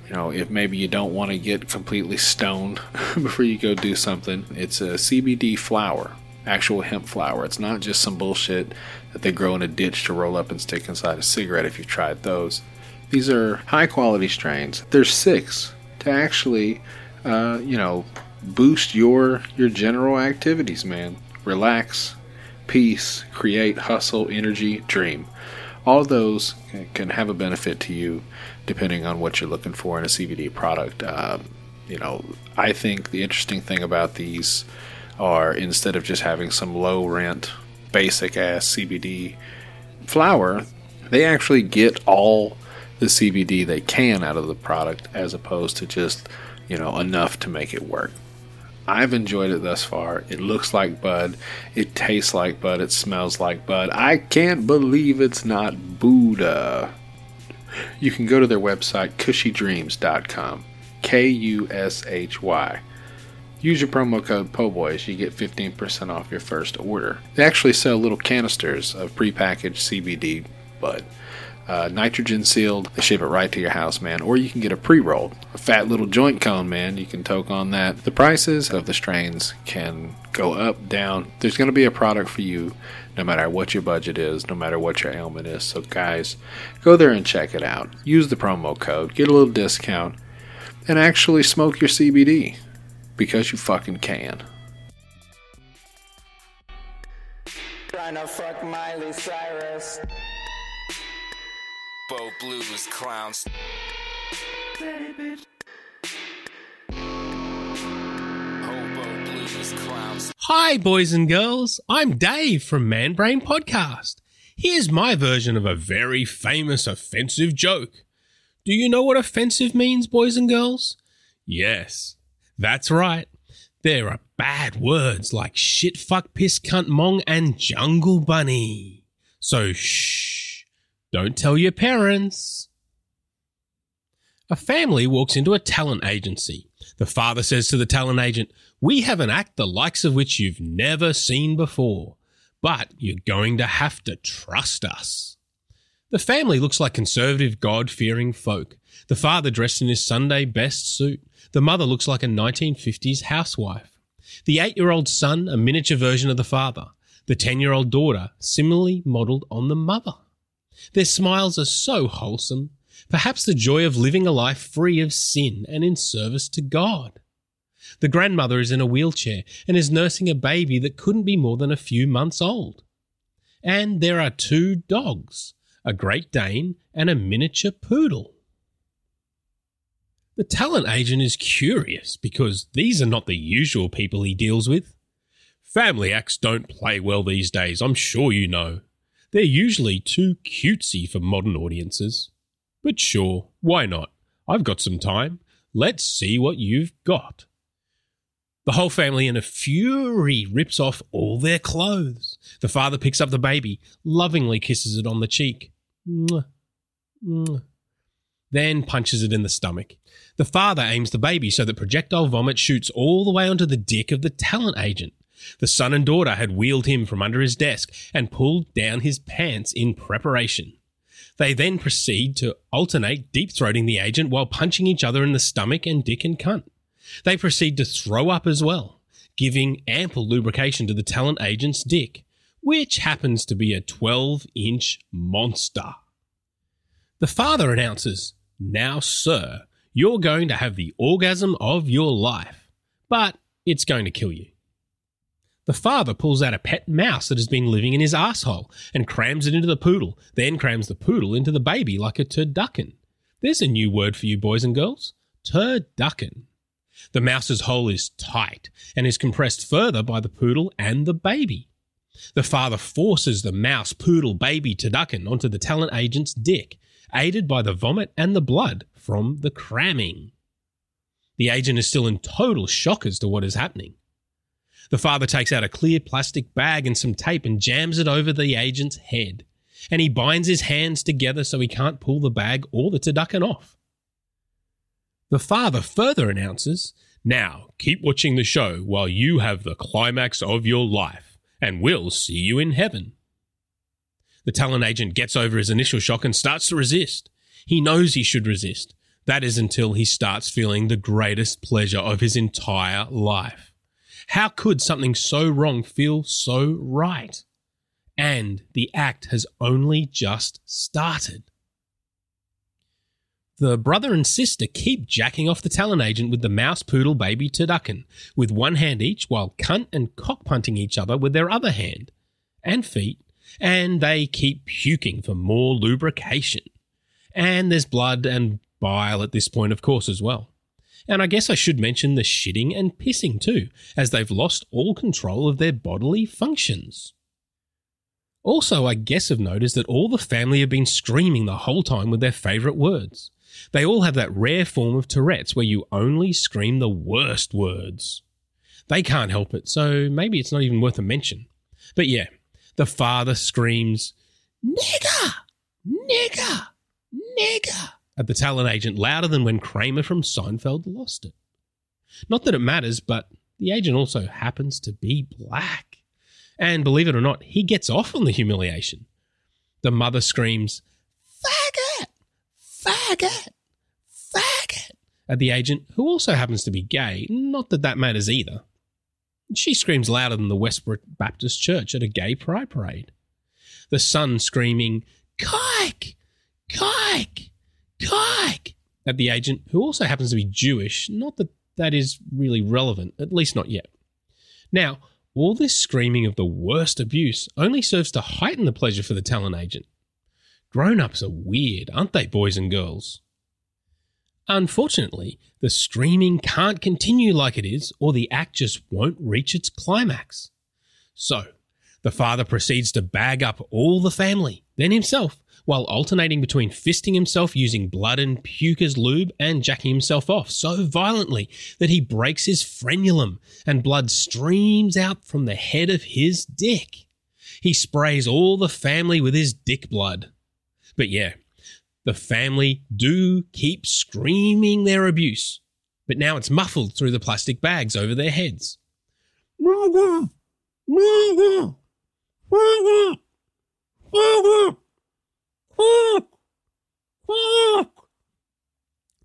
you know if maybe you don't want to get completely stoned [laughs] before you go do something it's a cbd flower actual hemp flower. It's not just some bullshit that they grow in a ditch to roll up and stick inside a cigarette if you've tried those. These are high quality strains. There's six to actually uh, you know boost your your general activities man. Relax peace create hustle energy dream. All those can have a benefit to you depending on what you're looking for in a CBD product. Um, you know, I think the interesting thing about these are instead of just having some low rent, basic ass CBD flower, they actually get all the CBD they can out of the product as opposed to just, you know, enough to make it work. I've enjoyed it thus far. It looks like bud. It tastes like bud. It smells like bud. I can't believe it's not Buddha. You can go to their website, kushydreams.com. K U S H Y. Use your promo code POBOYS. You get 15% off your first order. They actually sell little canisters of prepackaged CBD bud. Uh, nitrogen sealed. They ship it right to your house, man. Or you can get a pre rolled, a fat little joint cone, man. You can toke on that. The prices of the strains can go up, down. There's going to be a product for you no matter what your budget is, no matter what your ailment is. So, guys, go there and check it out. Use the promo code, get a little discount, and actually smoke your CBD because you fucking can. Trying to fuck Miley Cyrus. Bo blues clowns. Hobo blues clowns. Hi, boys and girls. I'm Dave from Man Brain Podcast. Here's my version of a very famous offensive joke. Do you know what offensive means, boys and girls? Yes, that's right. There are bad words like shit, fuck, piss, cunt, mong, and jungle bunny. So shh, don't tell your parents. A family walks into a talent agency. The father says to the talent agent, We have an act the likes of which you've never seen before, but you're going to have to trust us. The family looks like conservative, God fearing folk. The father dressed in his Sunday best suit. The mother looks like a 1950s housewife. The eight year old son, a miniature version of the father. The 10 year old daughter, similarly modelled on the mother. Their smiles are so wholesome. Perhaps the joy of living a life free of sin and in service to God. The grandmother is in a wheelchair and is nursing a baby that couldn't be more than a few months old. And there are two dogs a Great Dane and a miniature poodle. The talent agent is curious because these are not the usual people he deals with. Family acts don't play well these days, I'm sure you know. They're usually too cutesy for modern audiences. But sure, why not? I've got some time. Let's see what you've got. The whole family in a fury rips off all their clothes. The father picks up the baby, lovingly kisses it on the cheek. Mwah. Mwah. Then punches it in the stomach. The father aims the baby so that projectile vomit shoots all the way onto the dick of the talent agent. The son and daughter had wheeled him from under his desk and pulled down his pants in preparation. They then proceed to alternate deep throating the agent while punching each other in the stomach and dick and cunt. They proceed to throw up as well, giving ample lubrication to the talent agent's dick, which happens to be a 12 inch monster. The father announces, Now, sir, you're going to have the orgasm of your life, but it's going to kill you. The father pulls out a pet mouse that has been living in his asshole and crams it into the poodle, then crams the poodle into the baby like a turducken. There's a new word for you, boys and girls turducken. The mouse's hole is tight and is compressed further by the poodle and the baby. The father forces the mouse, poodle, baby turducken onto the talent agent's dick, aided by the vomit and the blood from the cramming. The agent is still in total shock as to what is happening. The father takes out a clear plastic bag and some tape and jams it over the agent's head. And he binds his hands together so he can't pull the bag or the turducken off. The father further announces, Now keep watching the show while you have the climax of your life, and we'll see you in heaven. The talent agent gets over his initial shock and starts to resist. He knows he should resist. That is until he starts feeling the greatest pleasure of his entire life. How could something so wrong feel so right? And the act has only just started. The brother and sister keep jacking off the talent agent with the mouse poodle baby turducken, with one hand each, while cunt and cock punting each other with their other hand and feet, and they keep puking for more lubrication. And there's blood and bile at this point, of course, as well. And I guess I should mention the shitting and pissing too, as they've lost all control of their bodily functions. Also, I guess note is that all the family have been screaming the whole time with their favourite words. They all have that rare form of Tourette's where you only scream the worst words. They can't help it, so maybe it's not even worth a mention. But yeah, the father screams, Nigger! Nigger! Nigger! at the talent agent louder than when Kramer from Seinfeld lost it. Not that it matters, but the agent also happens to be black. And believe it or not, he gets off on the humiliation. The mother screams, Faggot! Faggot! Faggot! at the agent, who also happens to be gay. Not that that matters either. She screams louder than the Westboro Baptist Church at a gay pride parade. The son screaming, Kike! Kike! Kike! at the agent, who also happens to be Jewish. Not that that is really relevant, at least not yet. Now, all this screaming of the worst abuse only serves to heighten the pleasure for the talent agent. Grown ups are weird, aren't they, boys and girls? Unfortunately, the screaming can't continue like it is, or the act just won't reach its climax. So, the father proceeds to bag up all the family, then himself, while alternating between fisting himself using blood and puke as lube and jacking himself off so violently that he breaks his frenulum and blood streams out from the head of his dick. He sprays all the family with his dick blood. But yeah, the family do keep screaming their abuse, but now it's muffled through the plastic bags over their heads.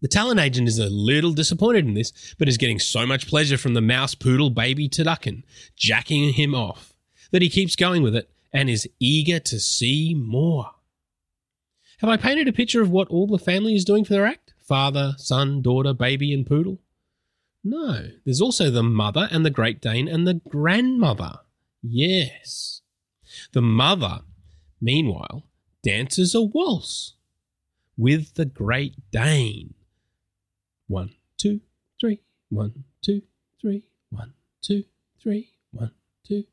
The talent agent is a little disappointed in this, but is getting so much pleasure from the mouse poodle baby Turducken, jacking him off, that he keeps going with it and is eager to see more. Have I painted a picture of what all the family is doing for their act? Father, son, daughter, baby, and poodle? No, there's also the mother and the Great Dane and the grandmother. Yes. The mother, meanwhile, dances a waltz with the Great Dane. One, two, three, one, two, three, one, two, three, one, two, three.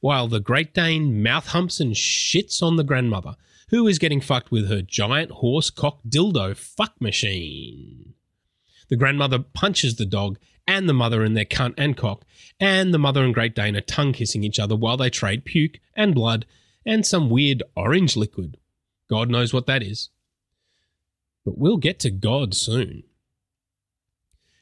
While the Great Dane mouth humps and shits on the grandmother, who is getting fucked with her giant horse cock dildo fuck machine. The grandmother punches the dog and the mother in their cunt and cock, and the mother and Great Dane are tongue kissing each other while they trade puke and blood and some weird orange liquid. God knows what that is. But we'll get to God soon.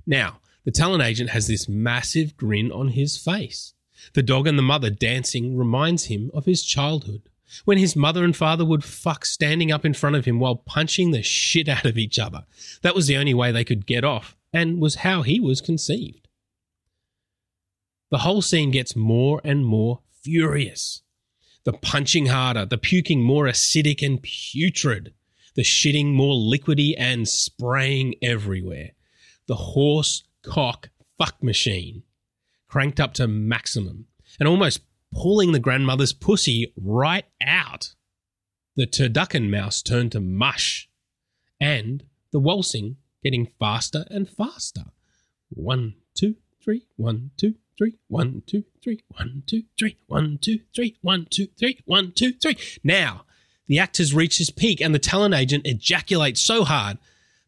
Now, the talent agent has this massive grin on his face. The dog and the mother dancing reminds him of his childhood, when his mother and father would fuck standing up in front of him while punching the shit out of each other. That was the only way they could get off, and was how he was conceived. The whole scene gets more and more furious. The punching harder, the puking more acidic and putrid, the shitting more liquidy and spraying everywhere. The horse cock fuck machine cranked up to maximum and almost pulling the grandmother's pussy right out. The turducken mouse turned to mush, and the waltzing getting faster and faster. One, two, three, one, two, three, one, two, three, one, two, three, one, two, three, one, two, three, one, two, three. Now, the act has reached its peak, and the talent agent ejaculates so hard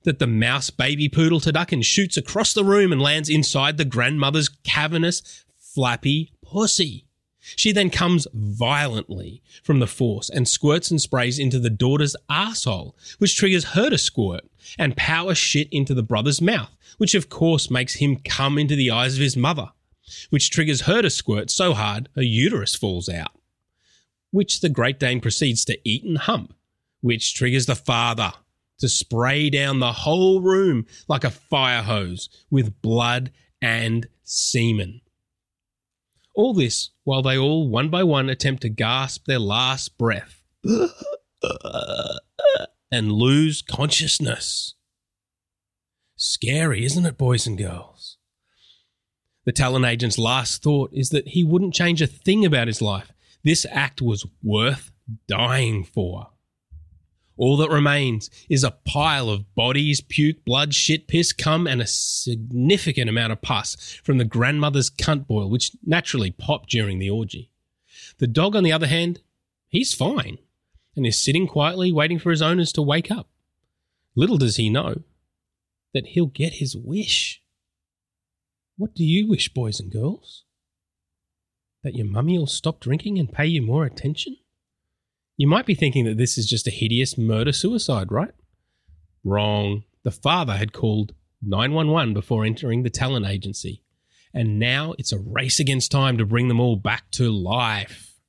that the mouse baby poodle turducken shoots across the room and lands inside the grandmother's cavernous, flappy pussy. She then comes violently from the force and squirts and sprays into the daughter's asshole, which triggers her to squirt and power shit into the brother's mouth, which of course makes him come into the eyes of his mother, which triggers her to squirt so hard her uterus falls out, which the Great Dane proceeds to eat and hump, which triggers the father to spray down the whole room like a fire hose with blood and semen. All this while they all, one by one, attempt to gasp their last breath and lose consciousness. Scary, isn't it, boys and girls? The talent agent's last thought is that he wouldn't change a thing about his life. This act was worth dying for. All that remains is a pile of bodies, puke, blood, shit, piss, cum, and a significant amount of pus from the grandmother's cunt boil, which naturally popped during the orgy. The dog, on the other hand, he's fine and is sitting quietly waiting for his owners to wake up. Little does he know that he'll get his wish. What do you wish, boys and girls? That your mummy will stop drinking and pay you more attention? You might be thinking that this is just a hideous murder suicide, right? Wrong. The father had called 911 before entering the talent agency, and now it's a race against time to bring them all back to life.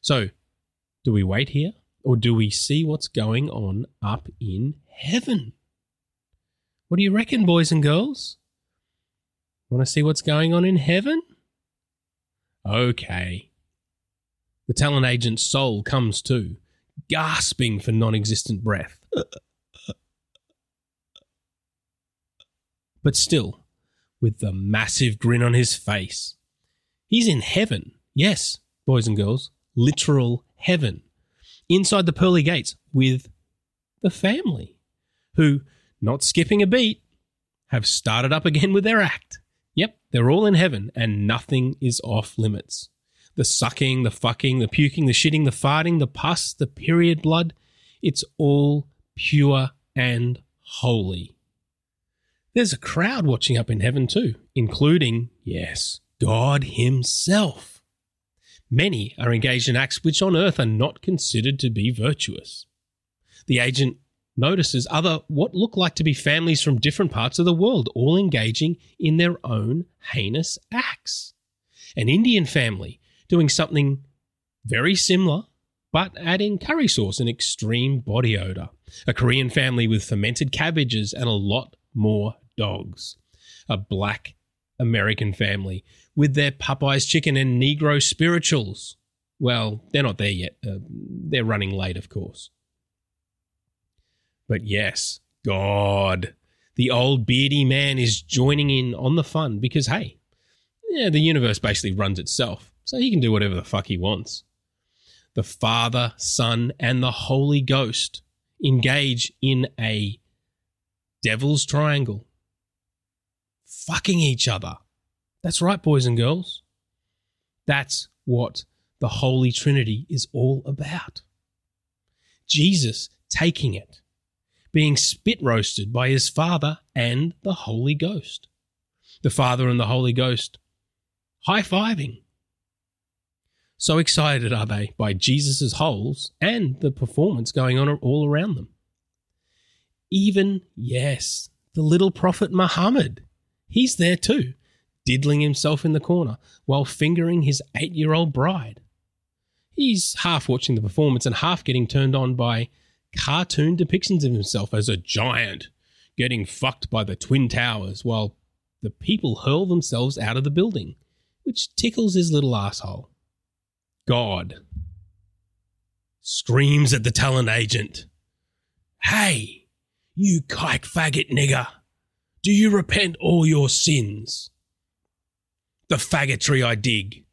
So, do we wait here, or do we see what's going on up in heaven? What do you reckon, boys and girls? Want to see what's going on in heaven? Okay. The talent agent's soul comes to, gasping for non existent breath. but still, with the massive grin on his face. He's in heaven. Yes, boys and girls, literal heaven. Inside the pearly gates with the family, who, not skipping a beat, have started up again with their act. Yep, they're all in heaven and nothing is off limits the sucking, the fucking, the puking, the shitting, the farting, the pus, the period blood. It's all pure and holy. There's a crowd watching up in heaven too, including, yes, God Himself. Many are engaged in acts which on earth are not considered to be virtuous. The agent notices other what look like to be families from different parts of the world all engaging in their own heinous acts. An Indian family doing something very similar but adding curry sauce and extreme body odor. A Korean family with fermented cabbages and a lot more dogs. A black American family with their Popeyes chicken and Negro spirituals. Well, they're not there yet. Uh, they're running late, of course. But yes, God, the old beardy man is joining in on the fun because, hey, yeah, the universe basically runs itself, so he can do whatever the fuck he wants. The Father, Son, and the Holy Ghost engage in a devil's triangle, fucking each other. That's right, boys and girls. That's what the Holy Trinity is all about. Jesus taking it, being spit roasted by his Father and the Holy Ghost. The Father and the Holy Ghost high fiving. So excited are they by Jesus' holes and the performance going on all around them. Even, yes, the little prophet Muhammad, he's there too, diddling himself in the corner while fingering his eight year old bride. He's half watching the performance and half getting turned on by cartoon depictions of himself as a giant getting fucked by the Twin Towers while the people hurl themselves out of the building, which tickles his little asshole. God screams at the talent agent Hey, you kike faggot nigger, do you repent all your sins? The faggotry I dig.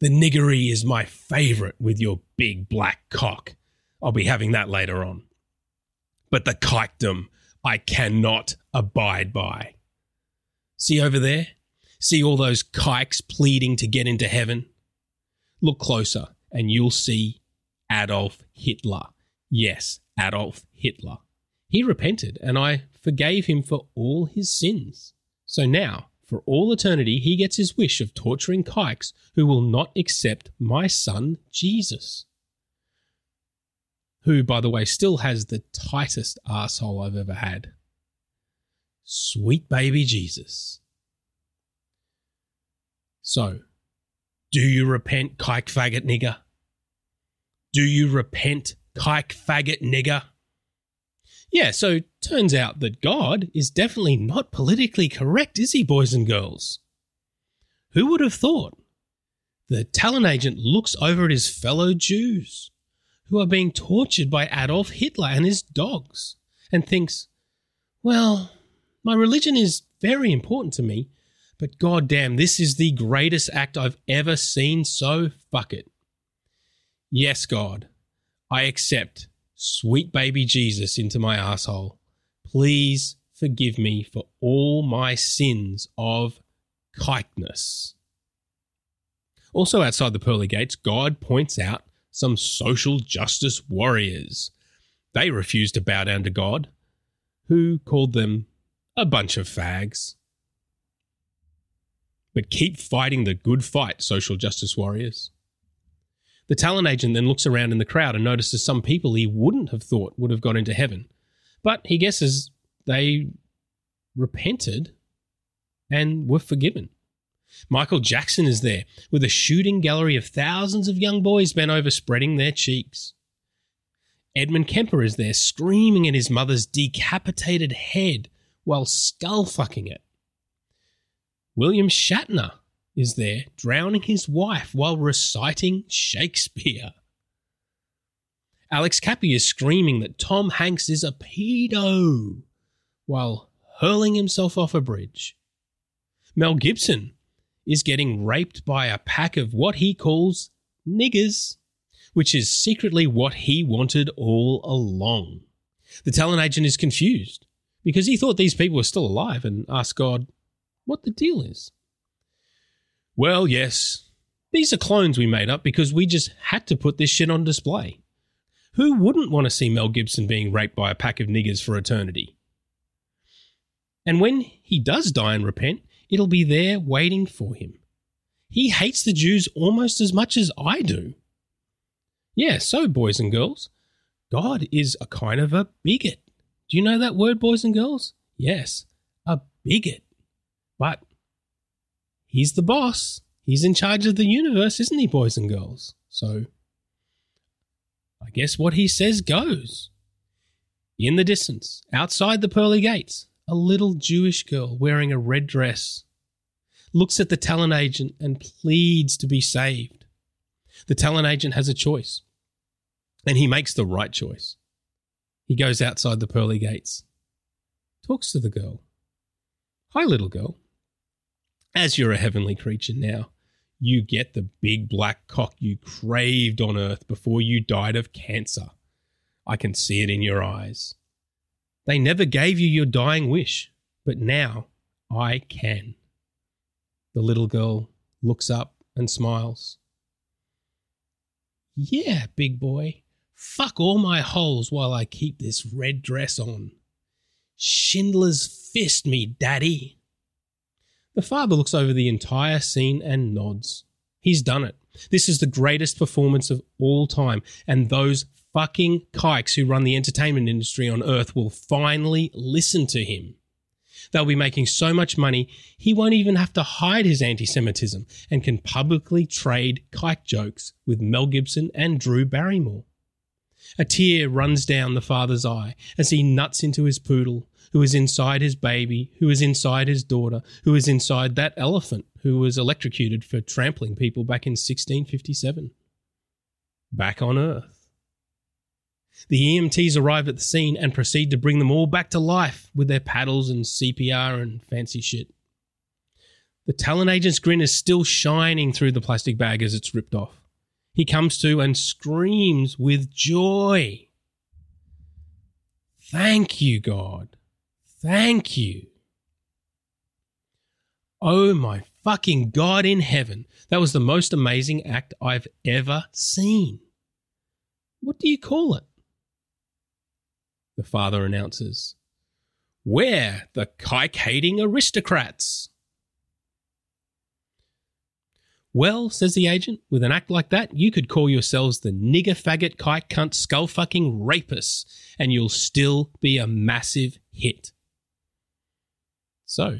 The niggery is my favourite with your big black cock. I'll be having that later on. But the kikedom I cannot abide by. See over there? See all those kikes pleading to get into heaven? Look closer and you'll see Adolf Hitler. Yes, Adolf Hitler. He repented and I forgave him for all his sins. So now, for all eternity, he gets his wish of torturing kikes who will not accept my son Jesus. Who, by the way, still has the tightest asshole I've ever had. Sweet baby Jesus. So, do you repent, kike faggot nigger? Do you repent, kike faggot nigger? Yeah, so turns out that God is definitely not politically correct, is he, boys and girls? Who would have thought? The talent agent looks over at his fellow Jews, who are being tortured by Adolf Hitler and his dogs, and thinks, well, my religion is very important to me, but goddamn, this is the greatest act I've ever seen, so fuck it. Yes, God, I accept sweet baby Jesus into my asshole. Please forgive me for all my sins of kikeness. Also, outside the pearly gates, God points out some social justice warriors. They refused to bow down to God, who called them a bunch of fags. But keep fighting the good fight, social justice warriors. The talent agent then looks around in the crowd and notices some people he wouldn't have thought would have gone into heaven. But he guesses they repented and were forgiven. Michael Jackson is there with a shooting gallery of thousands of young boys bent over, spreading their cheeks. Edmund Kemper is there screaming at his mother's decapitated head while skull fucking it. William Shatner is there drowning his wife while reciting Shakespeare. Alex Kappy is screaming that Tom Hanks is a pedo while hurling himself off a bridge. Mel Gibson is getting raped by a pack of what he calls niggers, which is secretly what he wanted all along. The talent agent is confused because he thought these people were still alive and asked God what the deal is. Well, yes, these are clones we made up because we just had to put this shit on display. Who wouldn't want to see Mel Gibson being raped by a pack of niggers for eternity? And when he does die and repent, it'll be there waiting for him. He hates the Jews almost as much as I do. Yeah, so, boys and girls, God is a kind of a bigot. Do you know that word, boys and girls? Yes, a bigot. But he's the boss. He's in charge of the universe, isn't he, boys and girls? So I guess what he says goes. In the distance, outside the pearly gates, a little Jewish girl wearing a red dress looks at the talent agent and pleads to be saved. The talent agent has a choice, and he makes the right choice. He goes outside the pearly gates, talks to the girl. Hi, little girl. As you're a heavenly creature now, you get the big black cock you craved on earth before you died of cancer. I can see it in your eyes. They never gave you your dying wish, but now I can. The little girl looks up and smiles. Yeah, big boy. Fuck all my holes while I keep this red dress on. Schindler's fist me, daddy. The father looks over the entire scene and nods. He's done it. This is the greatest performance of all time, and those fucking kikes who run the entertainment industry on Earth will finally listen to him. They'll be making so much money, he won't even have to hide his anti Semitism and can publicly trade kike jokes with Mel Gibson and Drew Barrymore. A tear runs down the father's eye as he nuts into his poodle, who is inside his baby, who is inside his daughter, who is inside that elephant who was electrocuted for trampling people back in 1657. Back on Earth. The EMTs arrive at the scene and proceed to bring them all back to life with their paddles and CPR and fancy shit. The talent agent's grin is still shining through the plastic bag as it's ripped off. He comes to and screams with joy. Thank you, God. Thank you. Oh my fucking God in heaven. That was the most amazing act I've ever seen. What do you call it? The father announces. We're the kike hating aristocrats. Well, says the agent, with an act like that, you could call yourselves the nigger faggot kike cunt skull fucking rapists, and you'll still be a massive hit. So,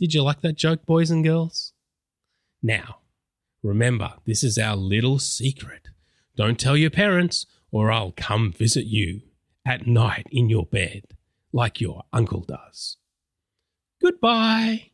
did you like that joke, boys and girls? Now, remember, this is our little secret. Don't tell your parents, or I'll come visit you at night in your bed, like your uncle does. Goodbye.